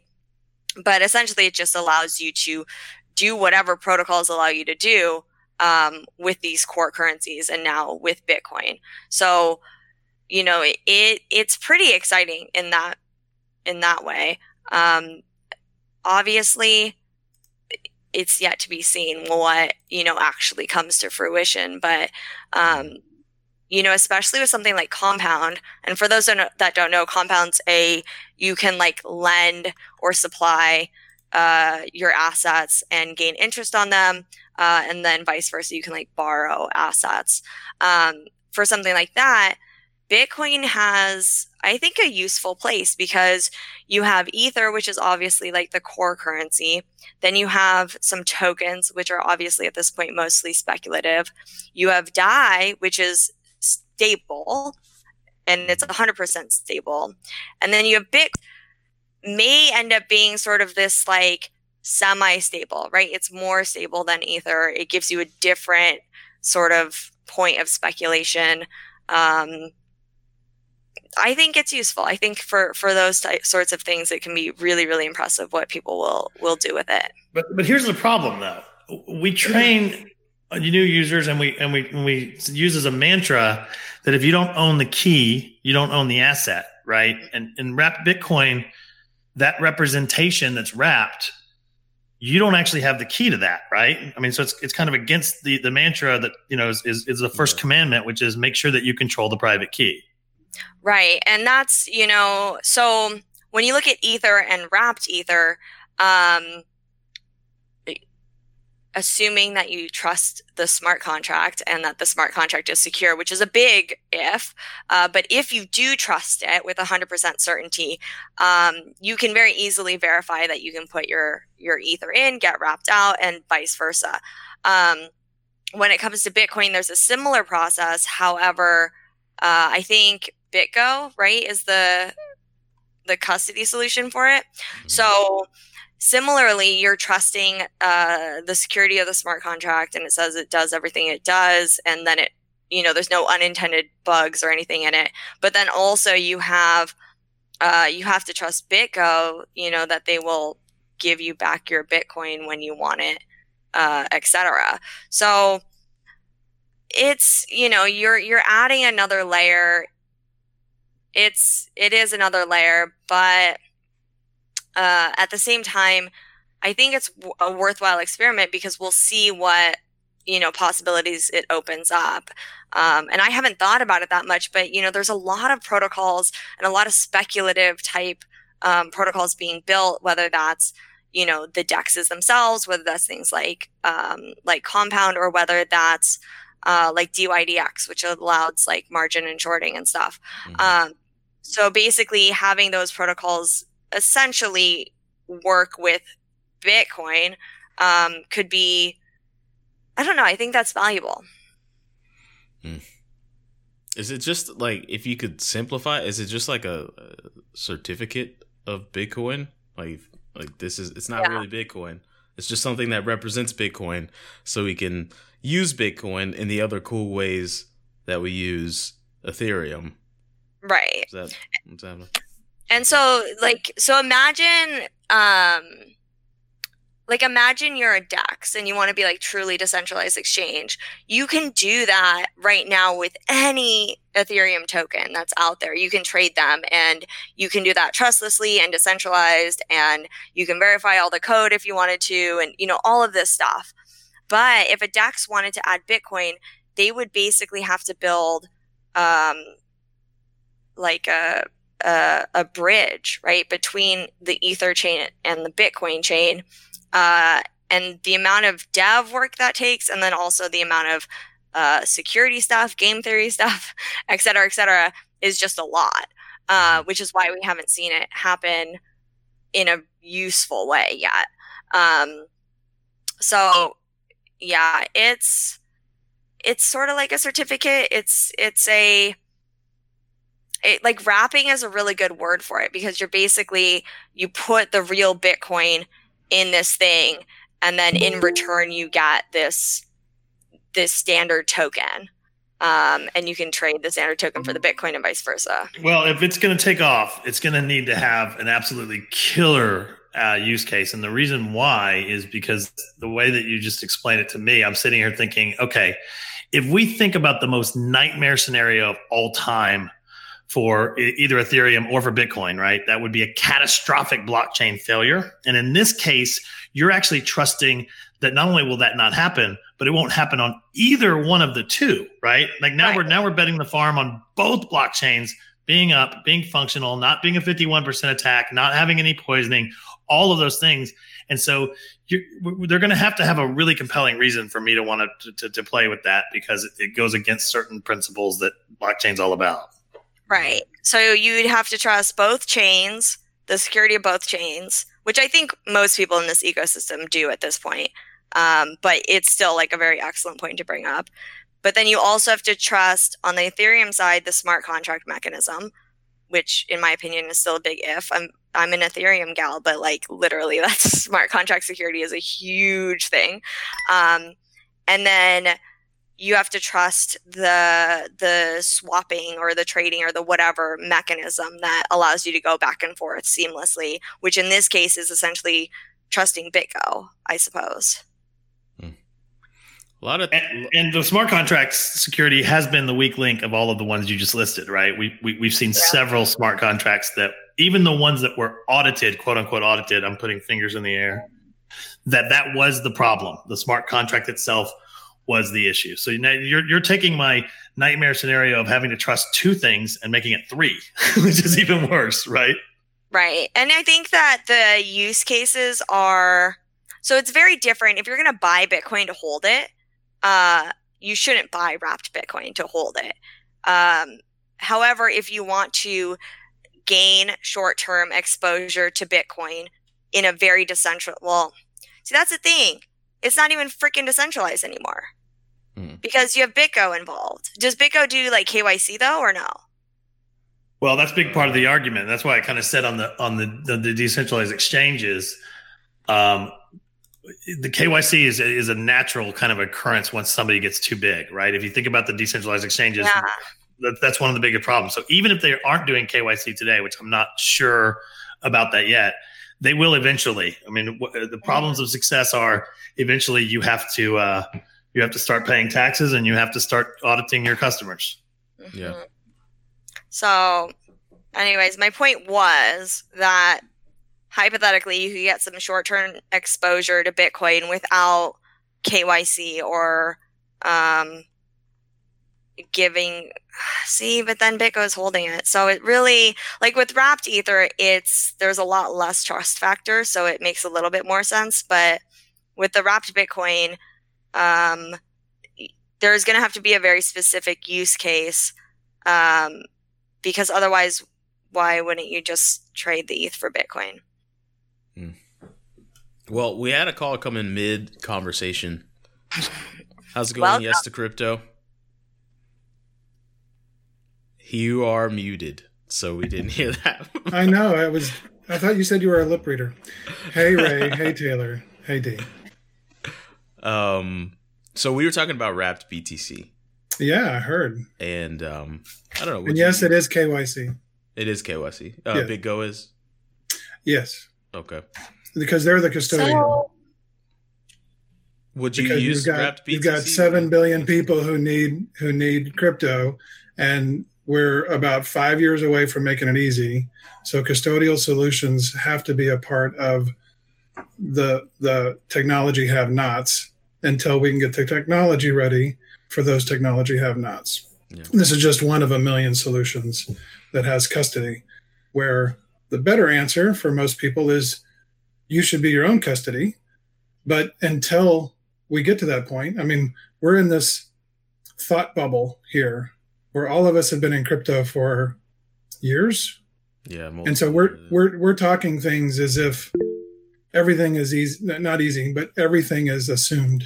But essentially, it just allows you to do whatever protocols allow you to do um, with these core currencies and now with Bitcoin. So, you know, it, it it's pretty exciting in that in that way. Um, obviously, it's yet to be seen what you know actually comes to fruition, but um, you know, especially with something like compound. And for those that don't know, compound's a, you can like lend or supply uh, your assets and gain interest on them. Uh, and then vice versa, you can like borrow assets. Um, for something like that, Bitcoin has, I think, a useful place because you have Ether, which is obviously like the core currency. Then you have some tokens, which are obviously at this point mostly speculative. You have DAI, which is stable and it's 100% stable. And then you have Bit may end up being sort of this like semi stable, right? It's more stable than Ether. It gives you a different sort of point of speculation. Um, I think it's useful. I think for for those type, sorts of things, it can be really really impressive what people will will do with it. But but here's the problem though. We train new users and we and we and we use as a mantra that if you don't own the key, you don't own the asset, right? And in wrapped Bitcoin, that representation that's wrapped, you don't actually have the key to that, right? I mean, so it's it's kind of against the the mantra that you know is is, is the first yeah. commandment, which is make sure that you control the private key. Right. And that's, you know, so when you look at Ether and wrapped Ether, um, assuming that you trust the smart contract and that the smart contract is secure, which is a big if. Uh, but if you do trust it with 100% certainty, um, you can very easily verify that you can put your your ether in, get wrapped out, and vice versa. Um, when it comes to Bitcoin, there's a similar process. However, uh, I think BitGo, right, is the the custody solution for it. Mm-hmm. So similarly, you're trusting uh, the security of the smart contract, and it says it does everything it does, and then it, you know, there's no unintended bugs or anything in it. But then also you have uh, you have to trust BitGo, you know, that they will give you back your Bitcoin when you want it, uh, etc. So it's you know you're you're adding another layer it's it is another layer, but uh, at the same time, I think it's a worthwhile experiment because we'll see what you know possibilities it opens up. Um, and I haven't thought about it that much, but you know, there's a lot of protocols and a lot of speculative type um, protocols being built, whether that's you know the dexes themselves, whether that's things like um, like Compound, or whether that's uh, like DYDX, which allows like margin and shorting and stuff. Mm-hmm. Um, so basically, having those protocols essentially work with Bitcoin um, could be, I don't know, I think that's valuable. Hmm. Is it just like, if you could simplify, is it just like a, a certificate of Bitcoin? Like, like this is, it's not yeah. really Bitcoin. It's just something that represents Bitcoin so we can use Bitcoin in the other cool ways that we use Ethereum. Right. That, and so like so imagine um like imagine you're a DEX and you want to be like truly decentralized exchange. You can do that right now with any Ethereum token that's out there. You can trade them and you can do that trustlessly and decentralized and you can verify all the code if you wanted to and you know all of this stuff. But if a DEX wanted to add Bitcoin, they would basically have to build um, like a, a, a bridge right between the ether chain and the bitcoin chain uh, and the amount of dev work that takes and then also the amount of uh, security stuff game theory stuff et cetera et cetera is just a lot uh, mm-hmm. which is why we haven't seen it happen in a useful way yet um, so yeah it's it's sort of like a certificate it's it's a it, like wrapping is a really good word for it because you're basically you put the real bitcoin in this thing and then in return you get this this standard token um, and you can trade the standard token for the bitcoin and vice versa. Well if it's going to take off it's going to need to have an absolutely killer uh, use case. And the reason why is because the way that you just explained it to me i'm sitting here thinking okay if we think about the most nightmare scenario of all time for either Ethereum or for Bitcoin, right? That would be a catastrophic blockchain failure. And in this case, you're actually trusting that not only will that not happen, but it won't happen on either one of the two, right? Like now right. we're now we're betting the farm on both blockchains being up, being functional, not being a 51% attack, not having any poisoning, all of those things. And so they're going to have to have a really compelling reason for me to want to, to, to play with that because it, it goes against certain principles that blockchain's all about. Right. So you'd have to trust both chains, the security of both chains, which I think most people in this ecosystem do at this point. Um, but it's still like a very excellent point to bring up. But then you also have to trust on the Ethereum side the smart contract mechanism, which in my opinion is still a big if. I'm I'm an Ethereum gal, but like literally that's smart contract security is a huge thing. Um, and then you have to trust the the swapping or the trading or the whatever mechanism that allows you to go back and forth seamlessly, which in this case is essentially trusting BitGo, I suppose. Hmm. A lot of And, and the smart contracts security has been the weak link of all of the ones you just listed, right? We, we we've seen several smart contracts that even the ones that were audited, quote unquote audited, I'm putting fingers in the air, that that was the problem. The smart contract itself was the issue. So now you're you're taking my nightmare scenario of having to trust two things and making it three, which is even worse, right? Right. And I think that the use cases are so it's very different. If you're going to buy Bitcoin to hold it, uh, you shouldn't buy wrapped Bitcoin to hold it. Um, however, if you want to gain short term exposure to Bitcoin in a very decentralized, well, see, that's the thing. It's not even freaking decentralized anymore Hmm. because you have BitGo involved. Does BitGo do like KYC though, or no? Well, that's a big part of the argument. That's why I kind of said on the on the the, the decentralized exchanges, um, the KYC is is a natural kind of occurrence once somebody gets too big, right? If you think about the decentralized exchanges, Yeah. that, that's one of the bigger problems. So even if they aren't doing KYC today, which I'm not sure about that yet, they will eventually. I mean, w- the problems of success are eventually you have to uh, you have to start paying taxes and you have to start auditing your customers. Yeah. Mhm. So, anyways, my point was that hypothetically, you could get some short term exposure to Bitcoin without KYC or um, giving. See, but then Bitcoin's holding it. So it really, like with wrapped Ether, it's there's a lot less trust factor, so it makes a little bit more sense. But with the wrapped Bitcoin, um, there's going to have to be a very specific use case um, because otherwise, why wouldn't you just trade the ETH for Bitcoin? well, we had a call come in mid conversation. How's it going? Yes to crypto. You are muted, so we didn't hear that. I know. I was. I thought you said you were a lip reader. Hey Ray. hey Taylor. Hey Dee. um, so we were talking about wrapped BTC, Yeah, I heard. and um, I don't know. And yes, it is KYC. it is KYC. Uh, Yeah. BitGo is Yes, okay. because they're the custodian. So, Would you because use you've got wrapped BTC? you've got seven billion people who need who need crypto, and we're about five years away from making it easy. So custodial solutions have to be a part of the the technology have-nots until we can get the technology ready for those technology have-nots. Yeah. This is just one of a million solutions that has custody. Where the better answer for most people is you should be your own custody. But until we get to that point, I mean, we're in this thought bubble here where all of us have been in crypto for years. Yeah, And so we're we're we're talking things as if everything is easy not easy, but everything is assumed.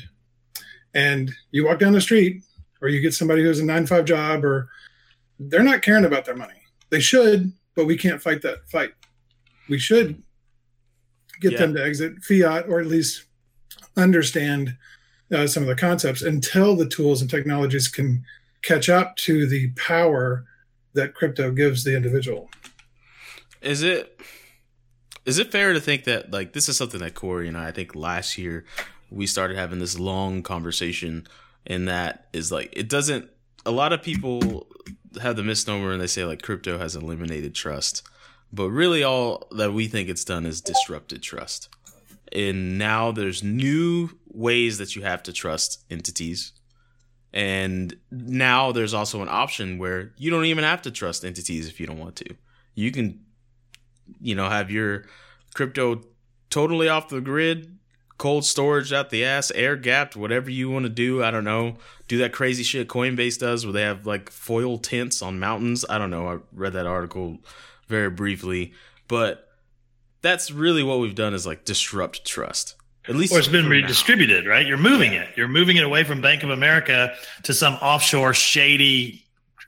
And you walk down the street or you get somebody who has a nine five job or they're not caring about their money. They should, but we can't fight that fight. We should get Yeah. them to exit fiat or at least understand uh, some of the concepts until the tools and technologies can catch up to the power that crypto gives the individual. Is it is it fair to think that like this is something that Corey and I, I think last year we started having this long conversation and that is like it doesn't a lot of people have the misnomer and they say like crypto has eliminated trust. But really all that we think it's done is disrupted trust. And now there's new ways that you have to trust entities. And now there's also an option where you don't even have to trust entities if you don't want to. You can you know, have your crypto totally off the grid, cold storage out the ass, air gapped, whatever you want to do. I don't know. Do that crazy shit Coinbase does where they have like foil tents on mountains. I don't know. I read that article very briefly, but that's really what we've done is like disrupt trust. At least Or it's been for now. redistributed, right? You're moving it. You're moving it away from Bank of America to some offshore shady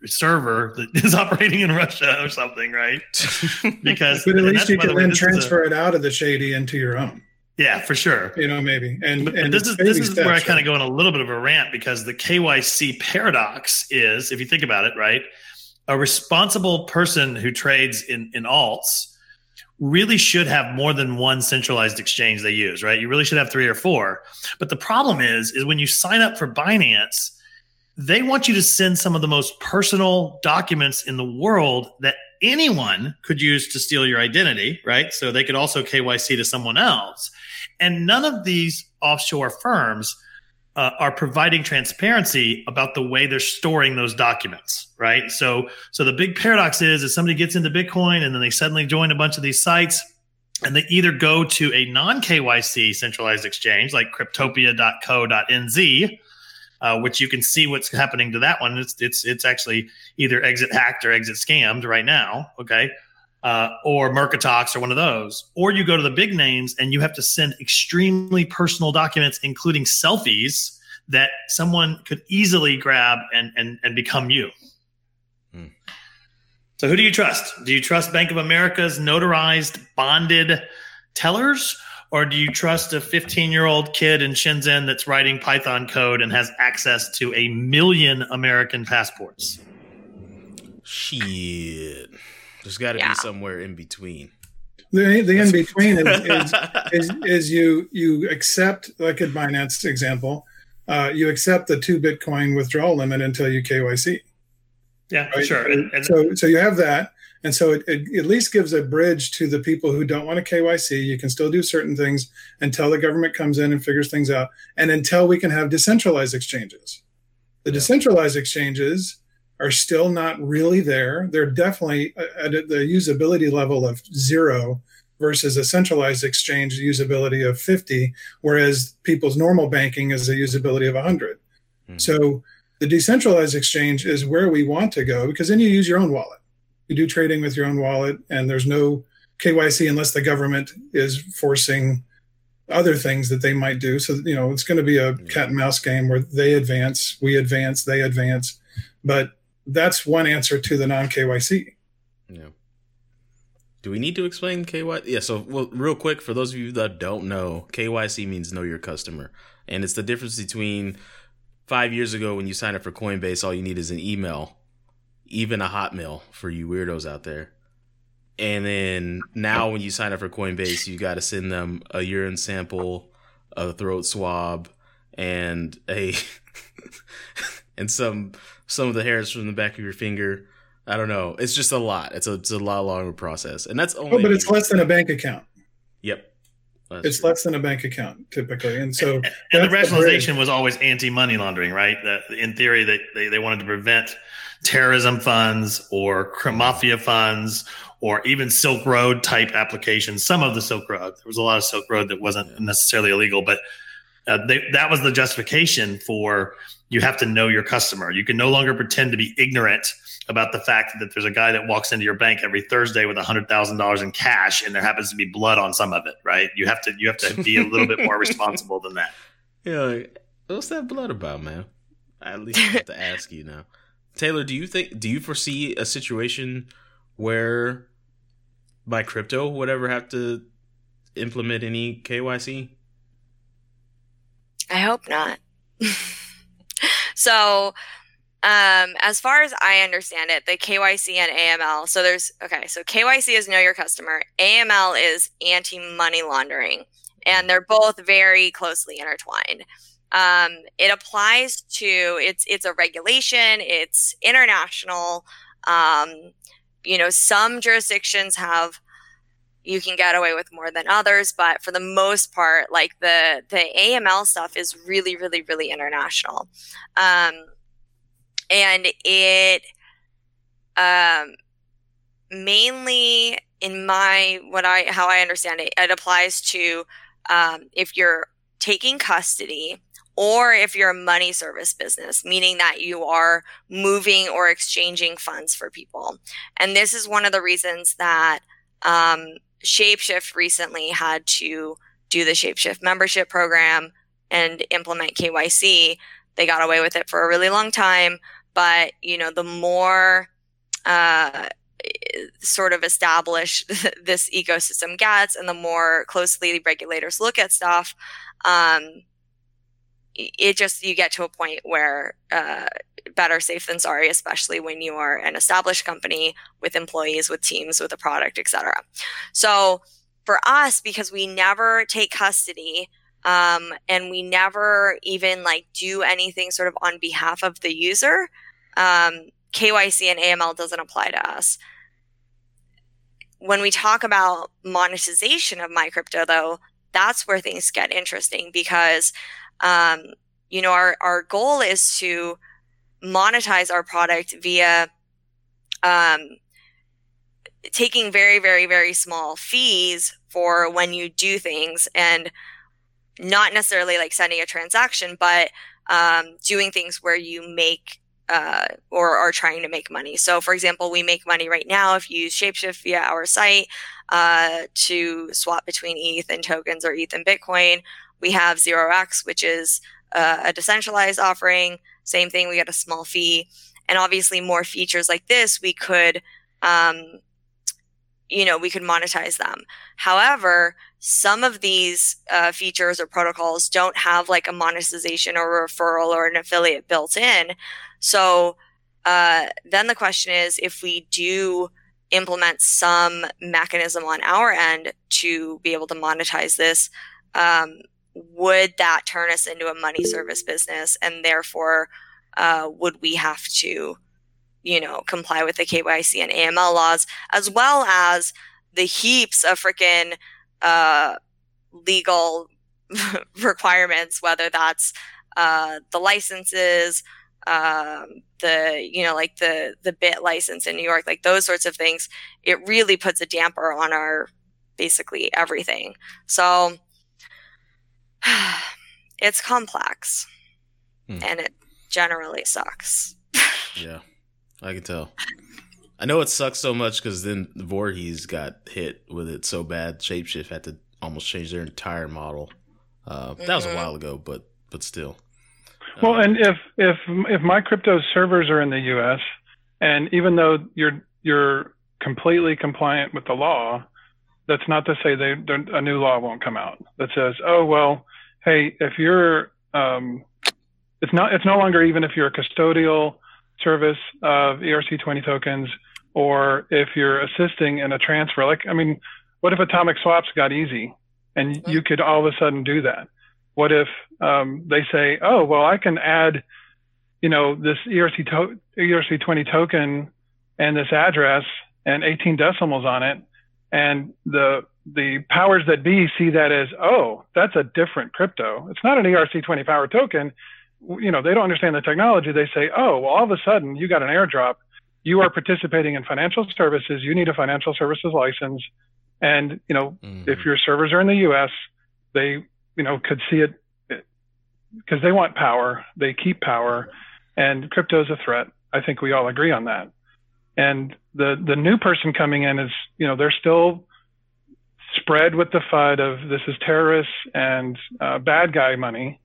server that is operating in Russia or something, right? Because But at least you by the can way, then this is a- transfer it out of the shady into your own. Yeah, for sure. You know, maybe. And, But and this is this is where I kind of go. go on a little bit of a rant because the KYC paradox is, if you think about it, right, a responsible person who trades in in alts really should have more than one centralized exchange they use, right? You really should have three or four. But the problem is, is when you sign up for Binance, they want you to send some of the most personal documents in the world that anyone could use to steal your identity, right? So they could also KYC to someone else. And none of these offshore firms uh, are providing transparency about the way they're storing those documents, right? So, so the big paradox is, is somebody gets into Bitcoin and then they suddenly join a bunch of these sites and they either go to a non KYC centralized exchange like cryptopia.co.nz, uh, which you can see what's happening to that one. It's it's it's actually either exit hacked or exit scammed right now. Okay. Uh, or Mercatox or one of those, or you go to the big names and you have to send extremely personal documents, including selfies that someone could easily grab and and, and become you. Hmm. So, who do you trust? Do you trust Bank of America's notarized bonded tellers, or do you trust a 15 year old kid in Shenzhen that's writing Python code and has access to a million American passports? Shit. There's got to Yeah. be somewhere in between. The, the in between is, is, is, is you you accept, like in Binance example, uh, you accept the two Bitcoin withdrawal limit until you KYC. Yeah, right? sure. And, and so so you have that, and so it, it at least gives a bridge to the people who don't want to KYC. You can still do certain things until the government comes in and figures things out, and until we can have decentralized exchanges. The Yeah. decentralized exchanges are still not really there. They're definitely at the usability level of zero versus a centralized exchange usability of 50, whereas people's normal banking is a usability of 100. Mhm. So the decentralized exchange is where we want to go because then you use your own wallet. You do trading with your own wallet, and there's no KYC unless the government is forcing other things that they might do. So, you know, it's going to be a cat and mouse game where they advance, we advance, they advance. But that's one answer to the non KYC. Yeah. Do we need to explain KYC? Yeah, so well, real quick for those of you that don't know, KYC means know your customer. And it's the difference between 5 years ago when you signed up for Coinbase all you need is an email, even a Hotmail for you weirdos out there. And then now when you sign up for Coinbase, you got to send them a urine sample, a throat swab, and a and some some of the hairs from the back of your finger. I don't know. It's just a lot. It's a it's a lot longer process, and that's only. Oh, but it's less than a bank account. Yep. That's It's true. less than a bank account typically. And so And that's the the rationalization was always anti money laundering, right? That in theory, they, they, they wanted to prevent terrorism funds or cr- mafia funds or even Silk Road type applications. Some of the Silk Road, there was a lot of Silk Road that wasn't necessarily illegal, but uh, they, that was the justification for you have to know your customer. You can no longer pretend to be ignorant about the fact that there's a guy that walks into your bank every Thursday with $100,000 in cash and there happens to be blood on some of it, right? You have to you have to be a little bit more responsible than that. Yeah. Like, what's that blood about, man? I at least have to ask you now. Taylor, do you think do you foresee a situation where MyCrypto would ever have to implement any KYC? I hope not. so, um, as far as I understand it, the KYC and AML. So there's okay. So KYC is know your customer. AML is anti money laundering, and they're both very closely intertwined. Um, it applies to it's it's a regulation. It's international. Um, you know, some jurisdictions have you can get away with more than others but for the most part like the the aml stuff is really really really international um and it um mainly in my what i how i understand it it applies to um if you're taking custody or if you're a money service business, meaning that you are moving or exchanging funds for people. And this is one of the reasons that um, Shapeshift recently had to do the Shapeshift membership program and implement KYC. They got away with it for a really long time, but you know, the more uh, sort of established this ecosystem gets and the more closely regulators look at stuff um, it just you get to a point where uh, better safe than sorry especially when you are an established company with employees with teams with a product etc so for us because we never take custody um, and we never even like do anything sort of on behalf of the user um, kyc and aml doesn't apply to us. When we talk about monetization of MyCrypto though that's where things get interesting because um, you know our, our goal is to monetize our product via um, taking very very very small fees for when you do things and not necessarily like sending a transaction but um, doing things where you make uh, or are trying to make money. So, for example, we make money right now if you use Shapeshift via our site uh, to swap between ETH and tokens or ETH and Bitcoin. We have 0x, which is uh, a decentralized offering. Same thing, we get a small fee. And obviously, more features like this, we could, um, you know, we could monetize them. However, some of these uh, features or protocols don't have like a monetization or referral or an affiliate built in. So uh, then the question is if we do implement some mechanism on our end to be able to monetize this, um, would that turn us into a money service business? And therefore, uh, would we have to, you know, comply with the KYC and AML laws, as well as the heaps of freaking uh, legal requirements, whether that's uh, the licenses, um, the you know like the the BitLicense in New York, like those sorts of things, it really puts a damper on our basically everything. So it's complex, hmm. and it generally sucks. yeah, I can tell. I know it sucks so much because then Voorhees got hit with it so bad. Shapeshift had to almost change their entire model. Uh, that mm-hmm. was a mm-hmm. while ago, but but still. Well, and if if if MyCrypto servers are in the U.S. and even though you're you're completely compliant with the law, that's not to say they a new law won't come out that says, oh well, hey, if you're um, it's not it's no longer even if you're a custodial service of ERC20 tokens or if you're assisting in a transfer. Like, I mean, what if atomic swaps got easy and mm-hmm. you could all of a sudden do that? What if um, they say, oh, well, I can add, you know, this ERC to- ERC20 token and this address and 18 decimals on it, and the the powers that be see that as, oh, that's a different crypto. It's not an ERC20 power token. You know, they don't understand the technology. They say, oh, well, all of a sudden you got an airdrop. You are participating in financial services. You need a financial services license. And, you know, mm-hmm. if your servers are in the US, they you know, could see it because they want power, they keep power, and crypto is a threat. I think we all agree on that. And the the new person coming in is, you know, they're still spread with the FUD of this is terrorists and uh, bad guy money,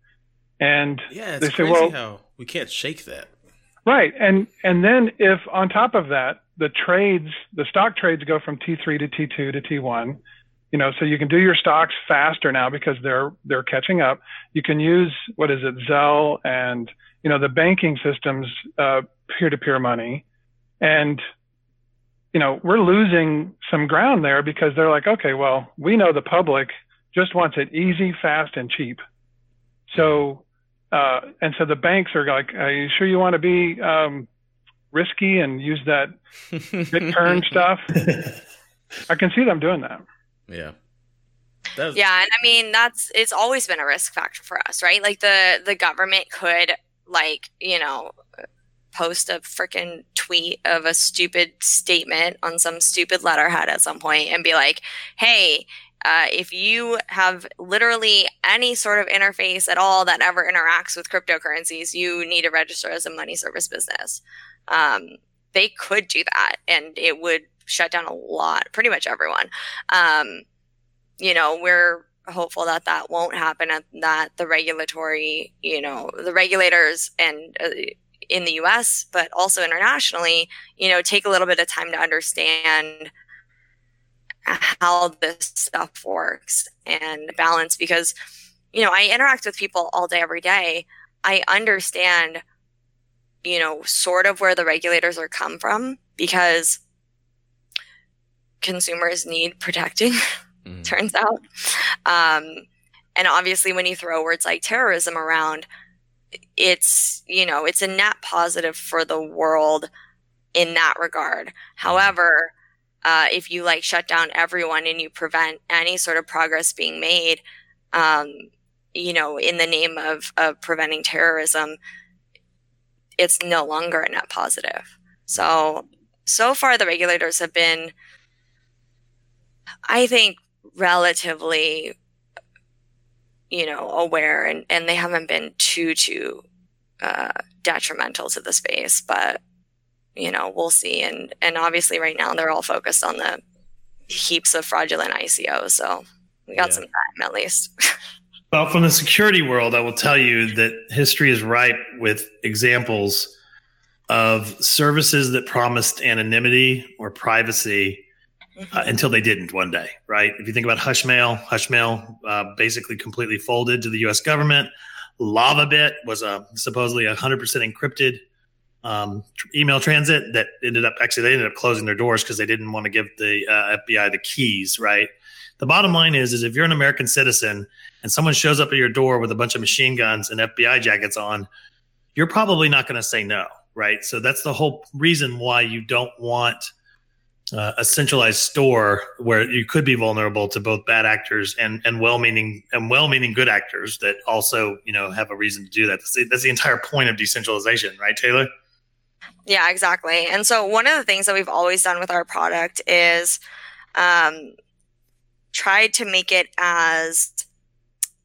and yeah, they say, well, how we can't shake that. Right, and and then if on top of that the trades, the stock trades go from T3 to T2 to T1, you know so you can do your stocks faster now because they're they're catching up. You can use what is it zelle and you know the banking systems uh, peer-to-peer money. And you know we're losing some ground there because they're like okay well we know the public just wants it easy fast and cheap so uh, and so the banks are like are you sure you want to be um, risky and use that BitTorrent stuff i can see them doing that yeah. Was- yeah, and I mean that's it's always been a risk factor for us, right? Like the the government could like, you know, post a freaking tweet of a stupid statement on some stupid letterhead at some point and be like, "Hey, uh, if you have literally any sort of interface at all that ever interacts with cryptocurrencies, you need to register as a money service business." Um, they could do that, and it would shut down a lot, pretty much everyone. Um, you know, we're hopeful that that won't happen and that the regulatory, you know, the regulators and, uh, in the US, but also internationally, you know, take a little bit of time to understand how this stuff works and balance because, you know, I interact with people all day, every day. I understand, you know, sort of where the regulators are come from because consumers need protecting, mm. turns out. Um, and obviously, when you throw words like terrorism around, it's you know it's a net positive for the world in that regard. However, uh, if you like shut down everyone and you prevent any sort of progress being made, um, you know, in the name of of preventing terrorism, it's no longer a net positive. So so far, the regulators have been, I think, relatively you know aware and and they haven't been too too uh, detrimental to the space but you know we'll see and and obviously right now they're all focused on the heaps of fraudulent ICOs so we got yeah. some time at least well from the security world I will tell you that history is ripe with examples of services that promised anonymity or privacy. Uh, until they didn't one day, right? If you think about Hushmail, Hushmail uh, basically completely folded to the U.S. government. LavaBit was a supposedly 100% encrypted um, email transit that ended up actually they ended up closing their doors because they didn't want to give the uh, FBI the keys, right? The bottom line is, is if you're an American citizen and someone shows up at your door with a bunch of machine guns and FBI jackets on, you're probably not going to say no, right? So that's the whole reason why you don't want uh, a centralized store where you could be vulnerable to both bad actors and and well-meaning and well-meaning good actors that also you know have a reason to do that. That's the, that's the entire point of decentralization, right, Taylor? Yeah, exactly. And so one of the things that we've always done with our product is um, tried to make it as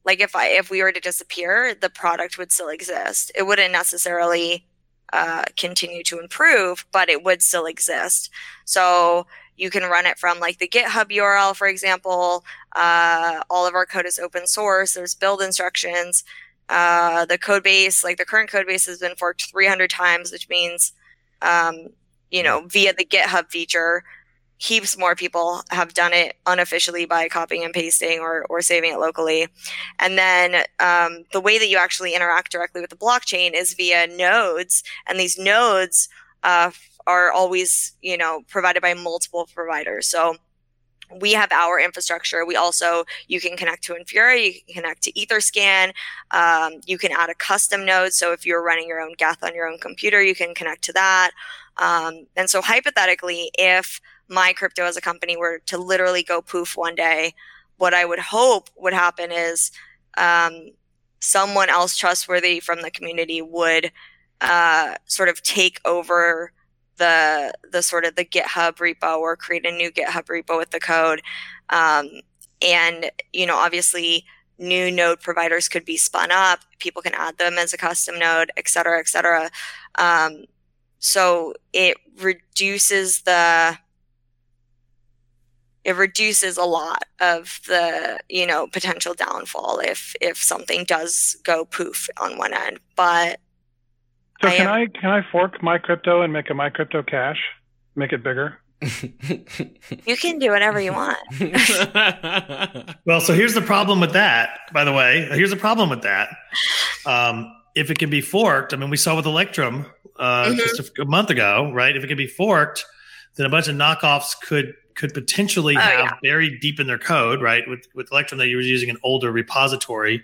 like if I if we were to disappear, the product would still exist. It wouldn't necessarily uh, continue to improve, but it would still exist. So you can run it from like the GitHub URL, for example. Uh, all of our code is open source. There's build instructions. Uh, the code base, like the current code base, has been forked 300 times, which means, um, you know, via the GitHub feature, heaps more people have done it unofficially by copying and pasting or, or saving it locally. And then um, the way that you actually interact directly with the blockchain is via nodes. And these nodes uh, are always, you know, provided by multiple providers. So we have our infrastructure. We also, you can connect to Infura, you can connect to Etherscan, um, you can add a custom node. So if you're running your own Geth on your own computer, you can connect to that. Um, and so hypothetically, if MyCrypto as a company were to literally go poof one day, what I would hope would happen is um, someone else trustworthy from the community would uh, sort of take over the the sort of the GitHub repo or create a new GitHub repo with the code. Um, and you know, obviously, new node providers could be spun up. People can add them as a custom node, et cetera, et cetera. Um, so it reduces the it reduces a lot of the you know potential downfall if if something does go poof on one end but so I can am, i can i fork MyCrypto and make a MyCrypto cash? Make it bigger? You can do whatever you want. Well so here's the problem with that by the way. Here's the problem with that. Um, if it can be forked i mean we saw with electrum uh, mm-hmm. just a, a month ago right? If it can be forked then a bunch of knockoffs could could potentially oh, have yeah. buried deep in their code, right? With with Electrum, that you were using an older repository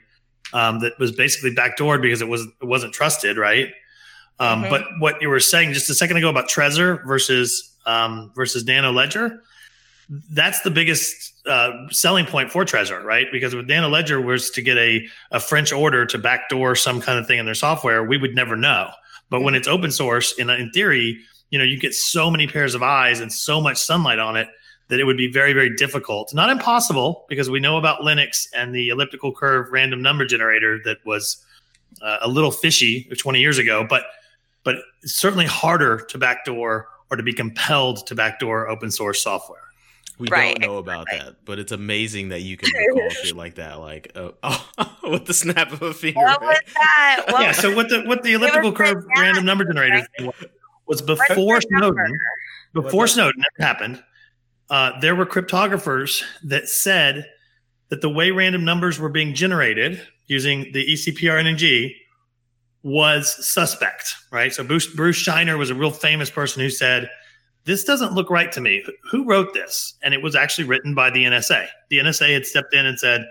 um, that was basically backdoored because it was it wasn't trusted, right? Um, mm-hmm. But what you were saying just a second ago about Trezor versus um, versus Nano Ledger, that's the biggest uh, selling point for Trezor, right? Because with Nano Ledger was to get a a French order to backdoor some kind of thing in their software, we would never know. But when it's open source, in in theory, you know, you get so many pairs of eyes and so much sunlight on it that it would be very, very difficult. Not impossible, because we know about Linux and the elliptical curve random number generator that was uh, a little fishy 20 years ago, but but certainly harder to backdoor or to be compelled to backdoor open source software. We Right, don't know about exactly. that, but it's amazing that you can recall shit like that, like uh, oh, with the snap of a finger. What was that? What yeah. was So what the what the elliptical curve random number generator right? was, was before the number? Snowden. Before What's? Snowden ever happened, uh, there were cryptographers that said that the way random numbers were being generated using the ECPRNG was suspect, right? So Bruce, Bruce Schneier was a real famous person who said, This doesn't look right to me. Who wrote this? And it was actually written by the NSA. The NSA had stepped in and said,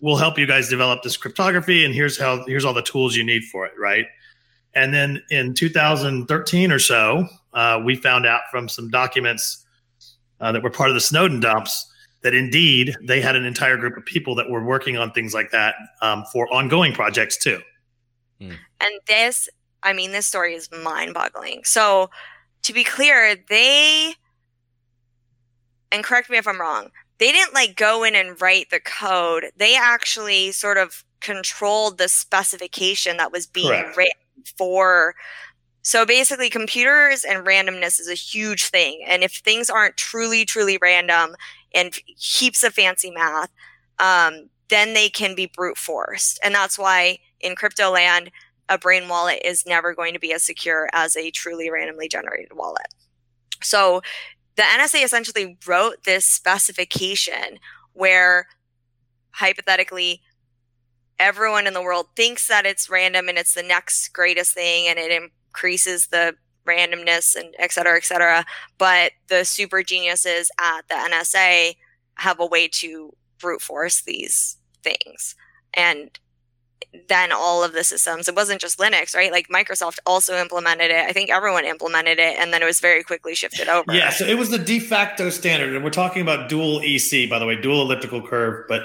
We'll help you guys develop this cryptography, and here's how here's all the tools you need for it, right? And then in 2013 or so, uh, we found out from some documents uh, that were part of the Snowden dumps that indeed they had an entire group of people that were working on things like that um, for ongoing projects too. And this, I mean, this story is mind boggling. So, to be clear, they, and correct me if I'm wrong, they didn't like go in and write the code. They actually sort of controlled the specification that was being Correct. written for. So basically, computers and randomness is a huge thing. And if things aren't truly, truly random and heaps of fancy math, um, then they can be brute forced. And that's why in crypto land, a brain wallet is never going to be as secure as a truly randomly generated wallet. So the NSA essentially wrote this specification where hypothetically everyone in the world thinks that it's random and it's the next greatest thing and it increases the randomness and et cetera, et cetera. But the super geniuses at the NSA have a way to brute force these things. And then all of the systems, it wasn't just Linux, right? Like Microsoft also implemented it. I think everyone implemented it and then it was very quickly shifted over. Yeah, so it was the de facto standard, and we're talking about dual EC, by the way, dual elliptical curve. But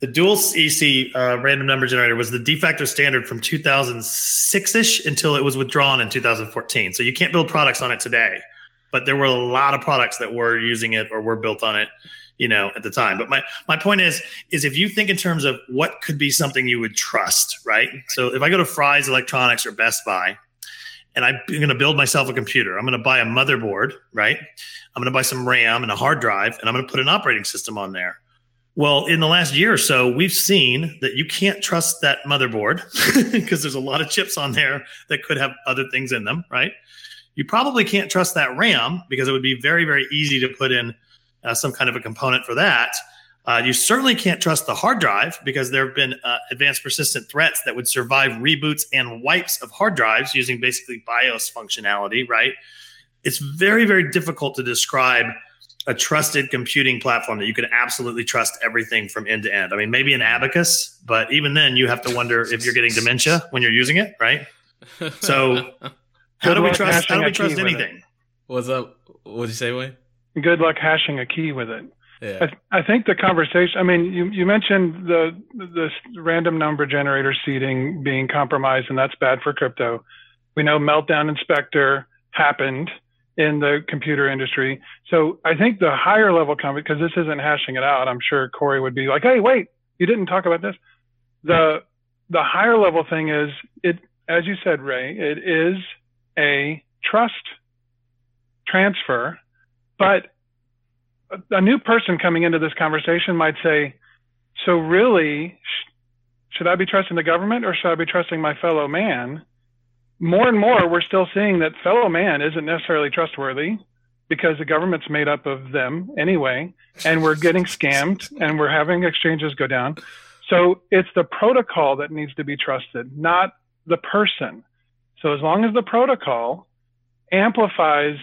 the dual EC uh, random number generator was the de facto standard from 2006 ish until it was withdrawn in 2014. So you can't build products on it today, but there were a lot of products that were using it or were built on it, you know, at the time. But my my point is, is if you think in terms of what could be something you would trust, right? So if I go to Fry's Electronics or Best Buy, and I'm going to build myself a computer. I'm going to buy a motherboard, right? I'm going to buy some RAM and a hard drive, and I'm going to put an operating system on there. Well, in the last year or so, we've seen that you can't trust that motherboard because there's a lot of chips on there that could have other things in them, right? You probably can't trust that RAM because it would be very, very easy to put in uh, some kind of a component for that. Uh, you certainly can't trust the hard drive because there have been uh, advanced persistent threats that would survive reboots and wipes of hard drives using basically BIOS functionality, right? It's very, very difficult to describe a trusted computing platform that you can absolutely trust everything from end to end. I mean, maybe an abacus, but even then, you have to wonder if you're getting dementia when you're using it, right? So, how do we trust? How do we trust key with it. anything? What's up? What'd you say, Wayne? Good luck hashing a key with it. Yeah. I, I think the conversation. I mean, you, you mentioned the the random number generator seeding being compromised, and that's bad for crypto. We know Meltdown and Spectre happened in the computer industry. So I think the higher level comment, because this isn't hashing it out, I'm sure Corey would be like, "Hey, wait, you didn't talk about this." The the higher level thing is it, as you said, Ray, it is a trust transfer, but a- new person coming into this conversation might say, "So really, sh- should I be trusting the government or should I be trusting my fellow man?" More and more, we're still seeing that fellow man isn't necessarily trustworthy because the government's made up of them anyway, and we're getting scammed and we're having exchanges go down. So it's the protocol that needs to be trusted, not the person. So as long as the protocol amplifies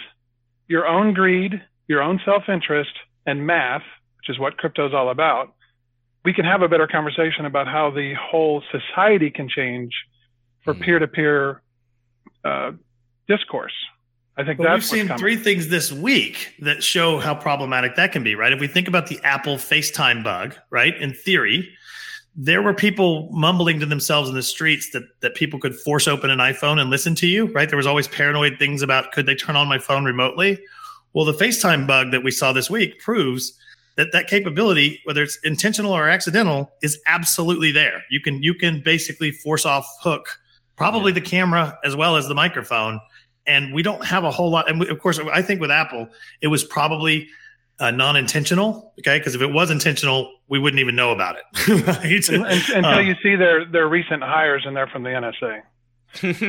your own greed, your own self interest, and math, which is what crypto is all about, we can have a better conversation about how the whole society can change for peer to peer Uh, discourse. I think that's we've seen coming. three things this week that show how problematic that can be, right? If we think about the Apple FaceTime bug, right? In theory, there were people mumbling to themselves in the streets that that people could force open an iPhone and listen to you, right? There was always paranoid things about could they turn on my phone remotely? Well, the FaceTime bug that we saw this week proves that that capability, whether it's intentional or accidental, is absolutely there. You can you can basically force off hook probably the camera as well as the microphone and we don't have a whole lot and we, of course i think with apple it was probably uh, non-intentional. Okay, because if it was intentional, we wouldn't even know about it. right? Un- un- until Uh, you see their their recent hires and they're from the NSA.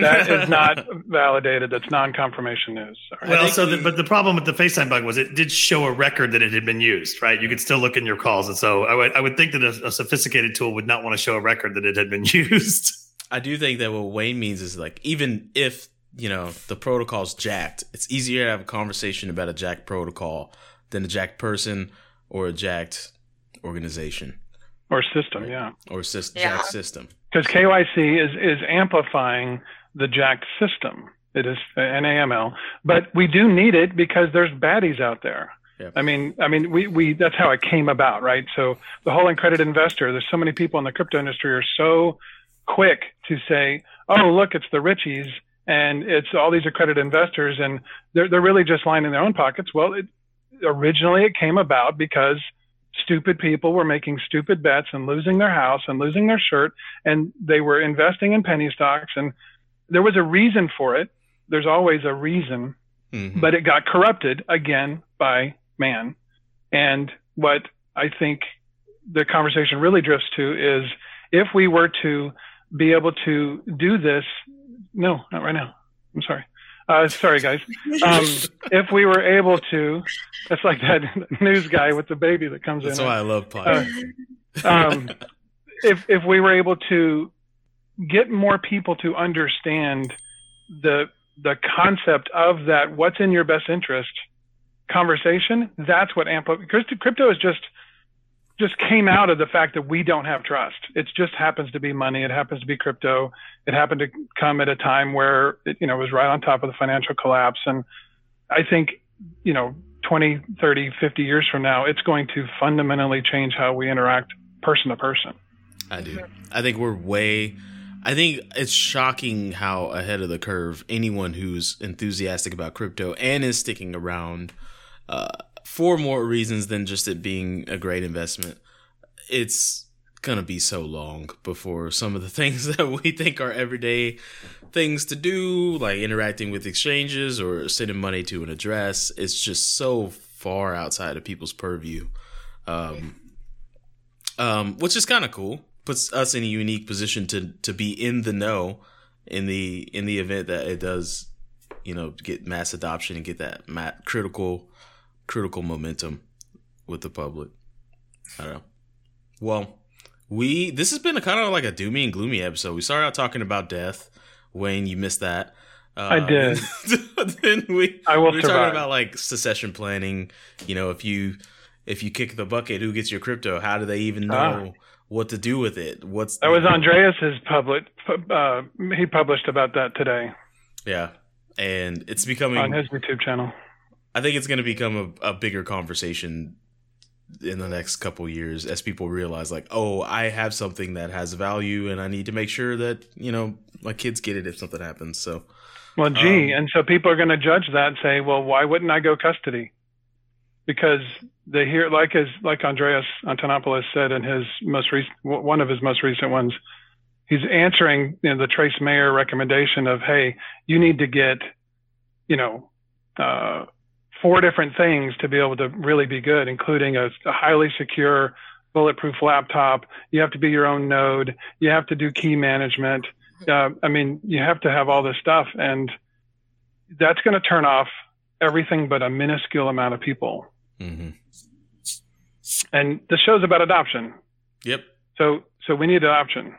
That is not validated. That's non-confirmation news. Sorry. Well, so the, the- but the problem with the FaceTime bug was it did show a record that it had been used, right? You could still look in your calls, and so I would I would think that a, a sophisticated tool would not want to show a record that it had been used. I do think that what Wayne means is like even if you know the protocol's jacked, it's easier to have a conversation about a jacked protocol than a jacked person or a jacked organization or system, yeah. or system, Yeah. jacked system. Because KYC is is amplifying the jacked system. It is an AML, but we do need it because there's baddies out there. Yeah. I mean, I mean, we, we that's how it came about, right? So the whole accredited investor. There's so many people in the crypto industry are so quick to say, "Oh, look, it's the Richies and it's all these accredited investors, and they're they're really just lining their own pockets." Well, it, originally it came about because stupid people were making stupid bets and losing their house and losing their shirt, and they were investing in penny stocks, and there was a reason for it. There's always a reason Mhm. but it got corrupted again by man. And what I think the conversation really drifts to is if we were to be able to do this, no, not right now. I'm sorry. Uh, sorry, guys. Um, if we were able to, that's like that news guy with the baby that comes That's in. That's why I love pod. um, if if we were able to get more people to understand the the concept of that what's in your best interest conversation that's what ampli- crypto crypto is just just came out of the fact that we don't have trust it just happens to be money it happens to be crypto it happened to come at a time where it you know was right on top of the financial collapse and i think you know 20 30 50 years from now it's going to fundamentally change how we interact person to person I do. I think we're way. I think it's shocking how ahead of the curve anyone who's enthusiastic about crypto and is sticking around uh, for more reasons than just it being a great investment. It's gonna be so long before some of the things that we think are everyday things to do, like interacting with exchanges or sending money to an address, it's just so far outside of people's purview. Um, um, which is kind of cool. Puts us in a unique position to to be in the know in the in the event that it does, you know, get mass adoption and get that critical critical momentum with the public. I don't know. Well, we this has been a kind of like a doomy and gloomy episode. We started out talking about death. Wayne, you missed that. Uh, I did. then we I will we were survive. talking about like secession planning. You know, if you if you kick the bucket, who gets your crypto? How do they even know what to do with it? What's Ah. That was Andreas's public. Uh, he published about that today Yeah, and it's becoming. on his YouTube channel. I think it's going to become a, a bigger conversation in the next couple years as people realize, like, oh, I have something that has value, and I need to make sure that you know my kids get it if something happens. So Well, gee, Um, and so people are going to judge that and say, well, why wouldn't I go custody? Because they hear, like as like Andreas Antonopoulos said in his most recent, one of his most recent ones, he's answering you know, the Trace Mayer recommendation of, hey, you need to get, you know, uh, four different things to be able to really be good, including a, a highly secure, bulletproof laptop. You have to be your own node. You have to do key management. Uh, I mean, you have to have all this stuff, and that's going to turn off everything but a minuscule amount of people. hmm And the show's about adoption, yep, so so we need adoption.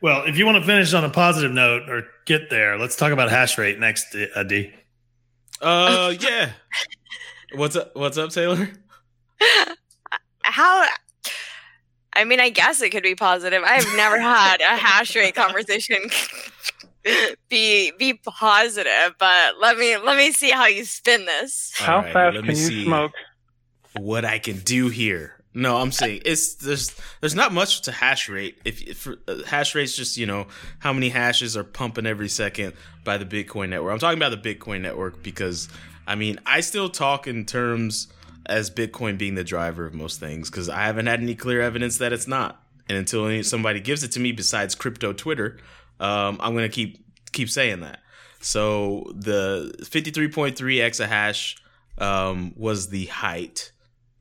Well, if you want to finish on a positive note or get there, let's talk about hash rate next, uh, D. uh, yeah. What's up? What's up, Taylor? How? I mean, I guess it could be positive. I've never had a hash rate conversation be be positive, but let me let me see how you spin this. All How right, fast can you see. smoke? what I can do here. No, I'm saying it's there's there's not much to hash rate. If, if uh, hash rate's just you know how many hashes are pumping every second by the Bitcoin network. I'm talking about the Bitcoin network because I mean I still talk in terms as Bitcoin being the driver of most things because I haven't had any clear evidence that it's not. And until somebody gives it to me besides crypto Twitter, um, I'm gonna keep keep saying that. So the 53.3 exahash um, was the height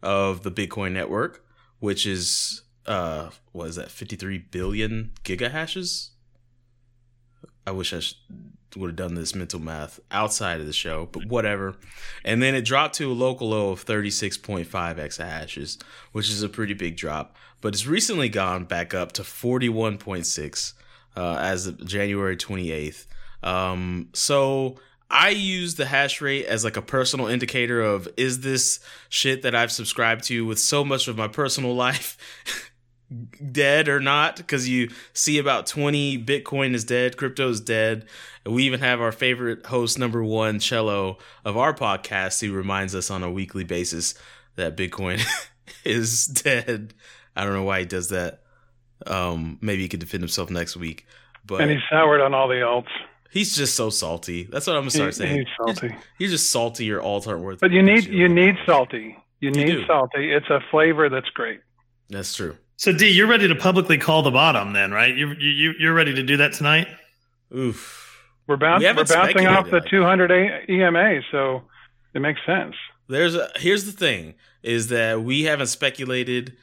of the Bitcoin network, which is uh what is that 53 billion gigahashes? I wish I would have done this mental math outside of the show, but whatever. And then it dropped to a local low of 36.5 exahashes, which is a pretty big drop. But it's recently gone back up to 41.6 uh, as of January 28th. Um, so I use the hash rate as like a personal indicator of is this shit that I've subscribed to with so much of my personal life dead or not? Because you see about 20 bitcoin is dead crypto is dead. And we even have our favorite host number one cello of our podcast. Who reminds us on a weekly basis that bitcoin is dead. I don't know why he does that. Um maybe he could defend himself next week but And he's soured on all the alts. He's just so salty that's what i'm gonna start He- saying he's salty. you're just salty your alt aren't worth But you need shit. you need salty. You need do. salty. It's a flavor that's great. that's true So Dee, you're ready to publicly call the bottom then, right? You you you're ready to do that tonight? oof We're, bounce, We we're bouncing off the speculated. 200 A- EMA, so it makes sense. There's a here's the thing is that we haven't speculated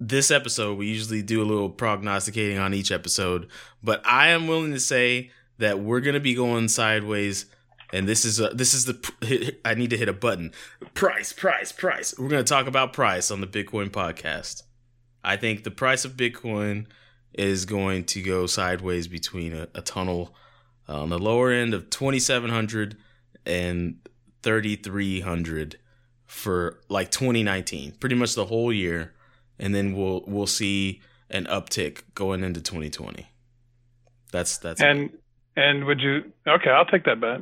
this episode. We usually do a little prognosticating on each episode, but I am willing to say that we're going to be going sideways and this is a, this is the I need to hit a button. Price, price, price. We're going to talk about price on the Bitcoin podcast. I think the price of Bitcoin is going to go sideways between a, a tunnel uh, on the lower end of 2700 and 3300 for like 2019 pretty much the whole year and then we'll we'll see an uptick going into 2020 that's that's And and would you? Okay, I'll take that bet.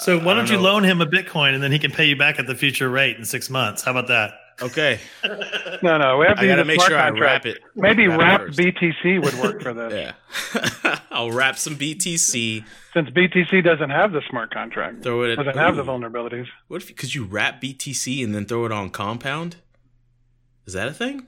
So why I don't, you know. loan him a Bitcoin and then he can pay you back at the future rate in six months? How about that? okay No, no, we have to i gotta make smart sure i wrap it Maybe wrap wrap. BTC would work for this. yeah i'll wrap some btc Since BTC doesn't have the smart contract, throw it at doesn't have the vulnerabilities. what if could you wrap btc and then throw it on compound is that a thing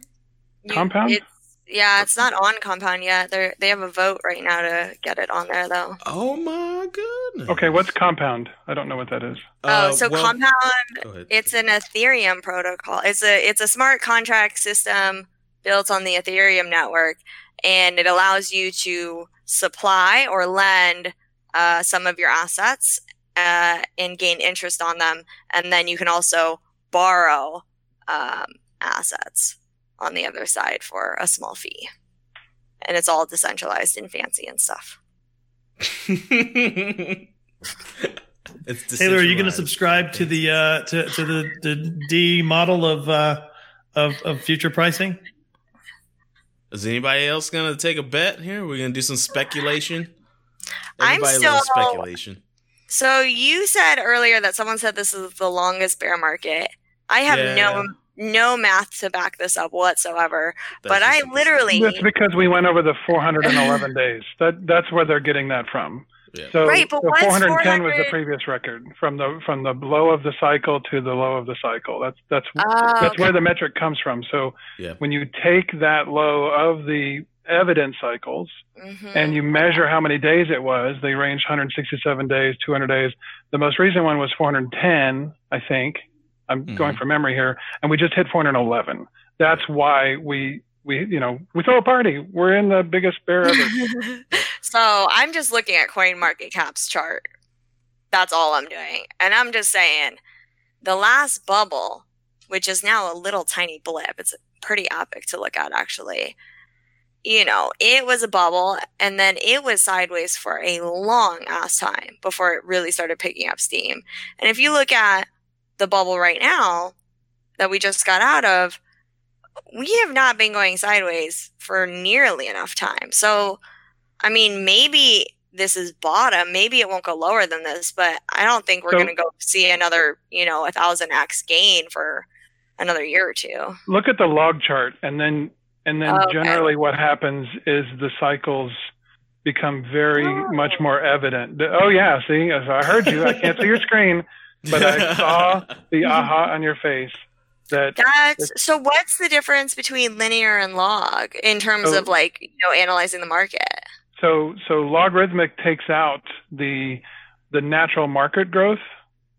You- Compound? It's, yeah, it's not on Compound yet. They they have a vote right now to get it on there though. oh my goodness Okay, what's compound? I don't know what that is. Uh, oh, so well- Compound it's an Ethereum protocol. It's a it's a smart contract system built on the Ethereum network, and it allows you to supply or lend uh, some of your assets uh, and gain interest on them, and then you can also borrow um, assets on the other side for a small fee. And it's all decentralized and fancy and stuff. it's Taylor, are you going to subscribe to the uh, to to the, the Dee model of uh, of of future pricing? Is anybody else gonna take a bet here? We're gonna do some speculation. I'm still- speculation. So you said earlier that someone said this is the longest bear market. I have Yeah. no no math to back this up whatsoever. That's but I literally That's because we went over the 411 days. That that's where they're getting that from. Yeah. So Right, but the what's 410 was the previous record from the from the low of the cycle to the low of the cycle. That's that's Oh, that's okay. where the metric comes from. So Yeah. when you take that low of the evidence cycles Mhm. and you measure how many days it was, they range 167 days, 200 days. The most recent one was 410, I think. I'm Mhm. going from memory here, and we just hit 411. That's why we we you know we throw a party. We're in the biggest bear ever. so I'm just looking at Coin Market Cap's chart. That's all I'm doing. And I'm just saying the last bubble, which is now a little tiny blip, it's pretty epic to look at actually. You know, it was a bubble and then it was sideways for a long ass time before it really started picking up steam. And if you look at the bubble right now that we just got out of, we have not been going sideways for nearly enough time. So, I mean, maybe this is bottom. Maybe it won't go lower than this, but I don't think we're So- going to go see another, you know, a thousand x gain for another year or two. Look at the log chart, and then and then Okay. generally what happens is the cycles become very Oh. much more evident. The- Oh yeah, see, I heard you. I can't see your screen, but I saw the aha on your face. That That's so. What's the difference between linear and log in terms So- of like you know analyzing the market? so so logarithmic takes out the the natural market growth.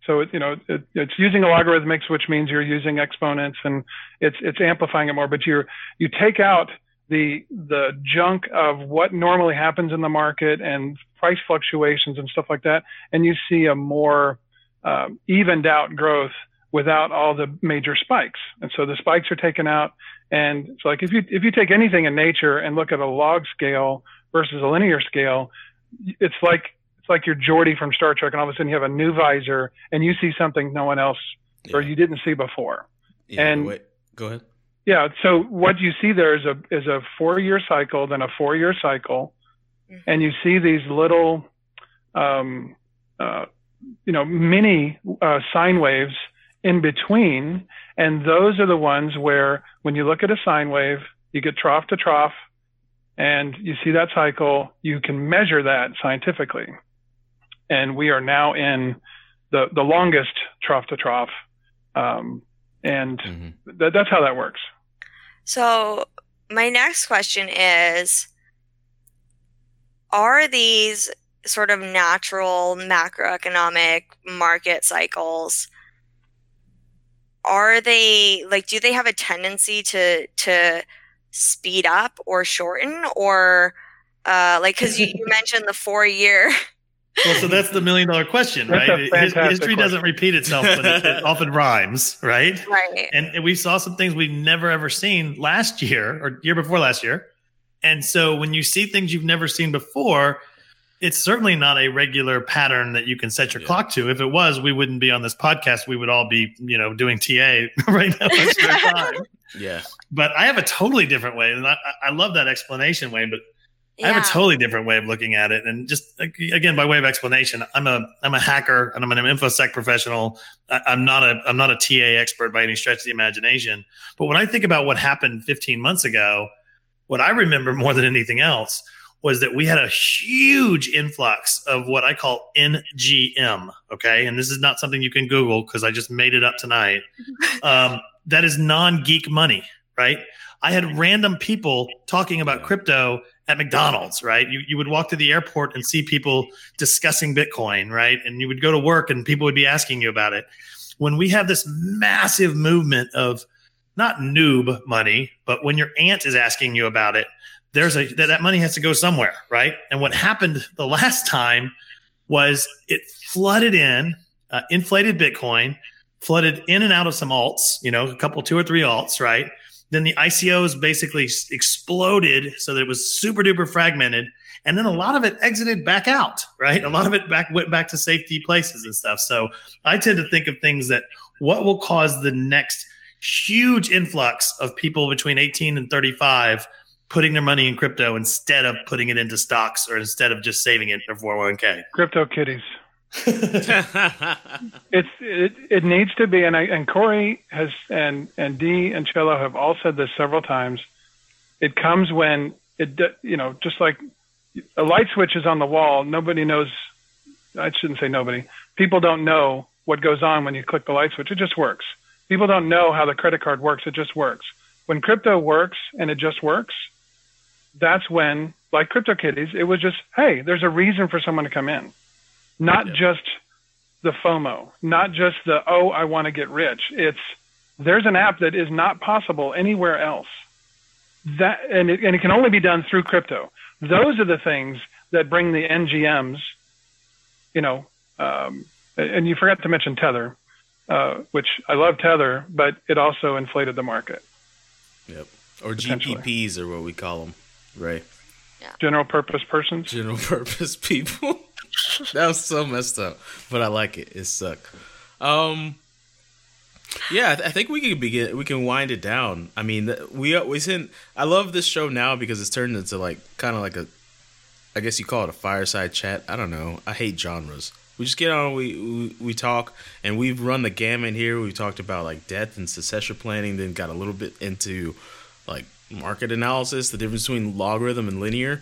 So it, you know it, it's using a logarithmics, which means you're using exponents and it's it's amplifying it more. But you you take out the the junk of what normally happens in the market and price fluctuations and stuff like that, and you see a more um, evened out growth without all the major spikes. And so the spikes are taken out. And it's like if you if you take anything in nature and look at a log scale versus a linear scale, it's like it's like you're Geordi from Star Trek, and all of a sudden you have a new visor and you see something no one else or you didn't see before. Yeah, and- wait, go ahead. Yeah. So what you see there is a is a four year cycle, then a four year cycle, Mhm. and you see these little, um, uh, you know, many uh, sine waves in between, and those are the ones where when you look at a sine wave, you get trough to trough, and you see that cycle. You can measure that scientifically, and we are now in the the longest trough to trough, um, and hmm that, that's how that works. So, my next question is Are these sort of natural macroeconomic market cycles? Are they like, do they have a tendency to, to speed up or shorten or, uh, like, cause you, you mentioned the four year, Well, so that's the million dollar question, That's right? a His- fantastic History doesn't repeat itself, but it, it often rhymes, right? right? And, and we saw some things we've never ever seen last year or year before last year. And so when you see things you've never seen before, it's certainly not a regular pattern that you can set your Yeah. clock to. If it was, we wouldn't be on this podcast. We would all be, you know, doing TA right now. most of the time. Yeah. But I have a totally different way, and I, I- I love that explanation, Wayne. But I have a totally different way of looking at it, and just again by way of explanation, I'm a I'm a hacker and I'm an infosec professional. I, I'm not a I'm not a TA expert by any stretch of the imagination. But when I think about what happened 15 months ago, what I remember more than anything else was that we had a huge influx of what I call NGM. Okay, and this is not something you can Google because I just made it up tonight. Um, that is non geek money, right? I had random people talking about crypto at McDonald's, right? You, you would walk to the airport and see people discussing Bitcoin, right? And you would go to work and people would be asking you about it. When we have this massive movement of not noob money, but when your aunt is asking you about it, there's a that, that money has to go somewhere, right? And what happened the last time was it flooded in, uh, inflated Bitcoin, flooded in and out of some alts, you know, a couple, two or three alts, right? Then the ICOs basically exploded so that it was super duper fragmented. And then a lot of it exited back out, right? A lot of it back went back to safety places and stuff. So I tend to think of things that what will cause the next huge influx of people between 18 and 35 putting their money in crypto instead of putting it into stocks or instead of just saving it in their 401k. Crypto kitties. It's it, it needs to be, and I and Corey has and and Dee and Cello have all said this several times. It comes when it d- you know just like a light switch is on the wall. Nobody knows. I shouldn't say nobody. People don't know what goes on when you click the light switch. It just works. People don't know how the credit card works. It just works. When crypto works and it just works, that's when, like CryptoKitties, it was just, hey, there's a reason for someone to come in, not Yeah. just the FOMO, not just the oh, I want to get rich. It's there's an app that is not possible anywhere else. That and it, and it can only be done through crypto. Those are the things that bring the NGMs. You know, um, and you forgot to mention Tether, uh, which I love Tether, but it also inflated the market. Yep. Or. GPPs are what we call them, right? Yeah. General purpose persons. General purpose people. that was so messed up, but I like it. It sucked. Um, yeah, I, th- I think we can begin. We can wind it down. I mean, th- we we sent. I love this show now because it's turned into like kind of like a, I guess you call it a fireside chat. I don't know. I hate genres. We just get on. We we, we talk, and we've run the gamut here. We talked about like death and succession planning. Then got a little bit into like market analysis, the difference between logarithm and linear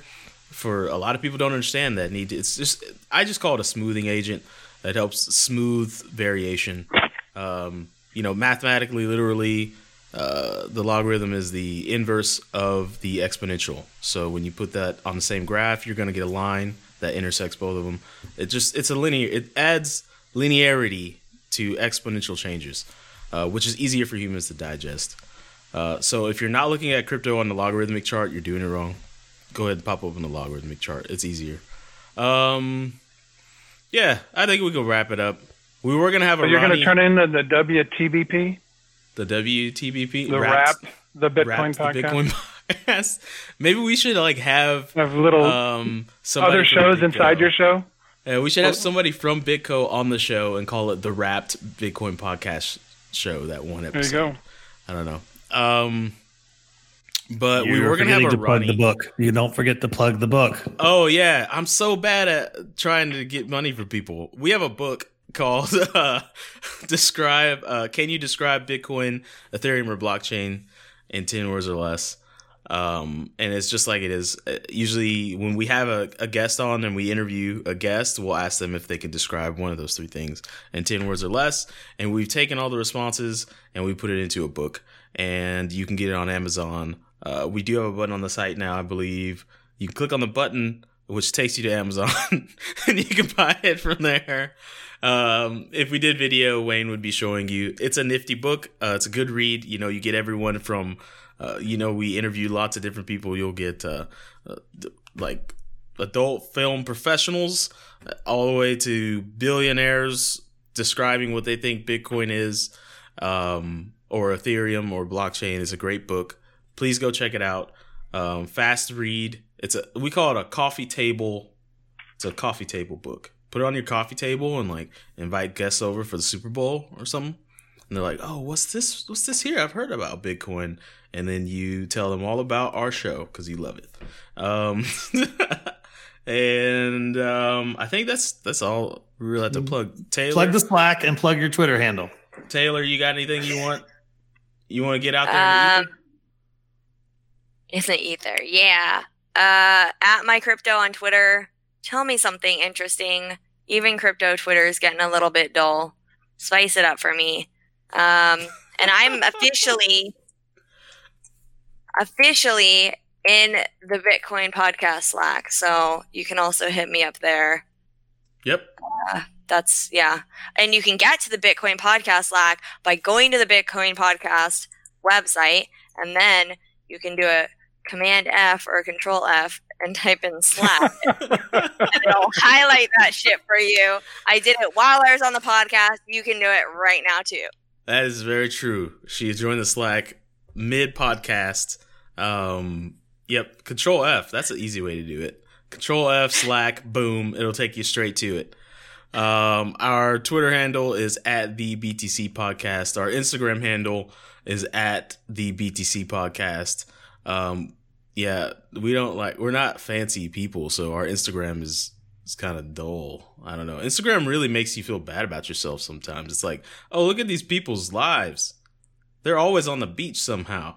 for a lot of people don't understand that need it's just i just call it a smoothing agent that helps smooth variation. Um, you know mathematically literally uh, the logarithm is the inverse of the exponential. So when you put that on the same graph you're going to get a line that intersects both of them. It just it's a linear it adds linearity to exponential changes, uh, which is easier for humans to digest. Uh, so if you're not looking at crypto on the logarithmic chart, you're doing it wrong. Go ahead and pop open the logarithmic chart. It's easier. Um, yeah, I think we can wrap it up. We were gonna have a you're gonna turn in the, WTBP, the WTBP the Wrapped- rap, the Bitcoin Wrapped the podcast. Bitcoin podcast. Maybe we should like have Have little um other shows inside your show. Yeah, we should have somebody from BitGo on the show and call it the Wrapped Bitcoin podcast show. That one episode. There you go. I don't know. Um, but we You're were gonna have a to plug Ronnie. the book. You don't forget to plug the book. Oh yeah, I'm so bad at trying to get money for people. We have a book called uh, "Describe." Uh, Can you describe Bitcoin, Ethereum, or blockchain in ten words or less? Um, and it's just like it is. Uh, Usually, when we have a, a guest on and we interview a guest, we'll ask them if they can describe one of those three things in ten words or less. And we've taken all the responses and we put it into a book, and you can get it on Amazon. Uh, we do have a button on the site now, I believe. You can click on the button, which takes you to Amazon, and you can buy it from there. Um, if we did video, Wayne would be showing you. It's a nifty book. Uh, it's a good read. You know, you get everyone from, uh, you know, we interview lots of different people. You'll get uh, uh, like adult film professionals, uh, all the way to billionaires describing what they think Bitcoin is, um, or Ethereum or blockchain. is a great book. Please go check it out. Um, fast read. It's a we call it a coffee table. It's a coffee table book. Put it on your coffee table and like invite guests over for the Super Bowl or something. And they're like, "Oh, what's this? What's this here? I've heard about Bitcoin." And then you tell them all about our show because you love it. Um, and um, I think that's that's all we really have to plug. Taylor, Plug the Slack and plug your Twitter handle. Taylor, you got anything you want? You want to get out there? in the in the ether, yeah. Uh, at MyCrypto on Twitter. Tell me something interesting. Even crypto Twitter is getting a little bit dull. Spice it up for me. Um, and I'm officially, officially in the Bitcoin podcast Slack. So you can also hit me up there. Yep. That's yeah. And you can get to the Bitcoin podcast Slack by going to the Bitcoin podcast website and then you can do a command F or control F and type in Slack and it'll highlight that shit for you. I did it while I was on the podcast. You can do it right now too. That is very true. She joined the Slack mid podcast. Um, yep. Control F. That's an easy way to do it. Control F Slack. Boom. It'll take you straight to it. Um, our Twitter handle is at the BTC podcast. Our Instagram handle is at the BTC podcast. Um, yeah, we don't like we're not fancy people, so our Instagram is is kind of dull. I don't know. Instagram really makes you feel bad about yourself sometimes. It's like, oh, look at these people's lives. They're always on the beach somehow.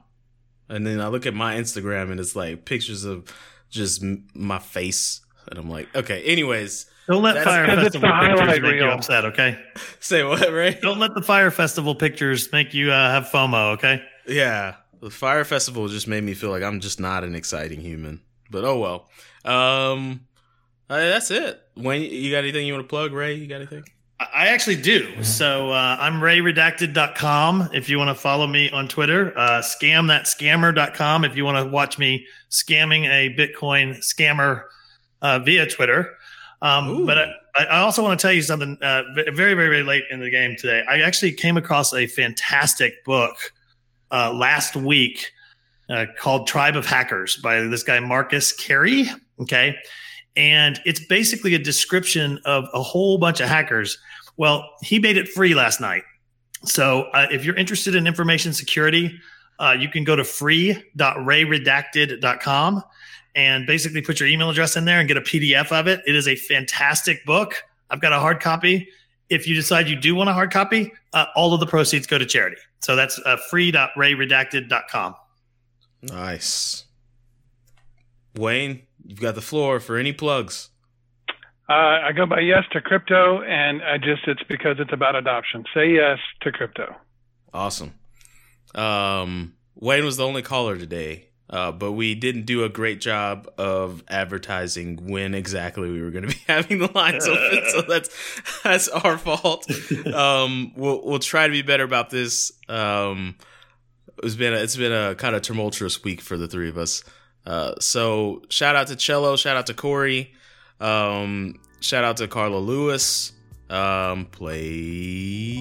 And then I look at my Instagram and it's like pictures of just my face. And I'm like, okay, anyways, Don't let That's Fire 'cause it's Festival pictures highlight make you upset, okay? say what, right? Don't let the Fire Festival pictures make you uh, have FOMO, okay? Yeah, the Fire Festival just made me feel like I'm just not an exciting human. But oh well. Um, uh, that's it. Wayne, you got anything you want to plug? Ray, you got anything? I I actually do. So uh, I'm rayredacted.com if you want to follow me on Twitter. Uh, scamthatscammer.com if you want to watch me scamming a Bitcoin scammer uh, via Twitter. Um, Ooh. but I, I also want to tell you something uh, very, very, very late in the game today. I actually came across a fantastic book uh, last week uh, called Tribe of Hackers by this guy, Marcus Carey. Okay. And it's basically a description of a whole bunch of hackers. Well, he made it free last night. So uh, if you're interested in information security, uh, you can go to free.rayredacted.com and basically put your email address in there and get a PDF of it. It is a fantastic book. I've got a hard copy. If you decide you do want a hard copy, uh, all of the proceeds go to charity. So that's uh, free.rayredacted.com. Nice. Wayne, you've got the floor for any plugs. Uh, I go by yes to crypto, and I just it's because it's about adoption. Say yes to crypto. Awesome. Um, Wayne was the only caller today. Uh, but we didn't do a great job of advertising when exactly we were going to be having the lines open, so that's that's our fault. Um, we'll we'll try to be better about this. Um, it's been a, it's been a kind of tumultuous week for the three of us. Uh, so shout out to Cello, shout out to Corey, um, shout out to Carla Lewis. Um, play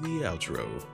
the outro.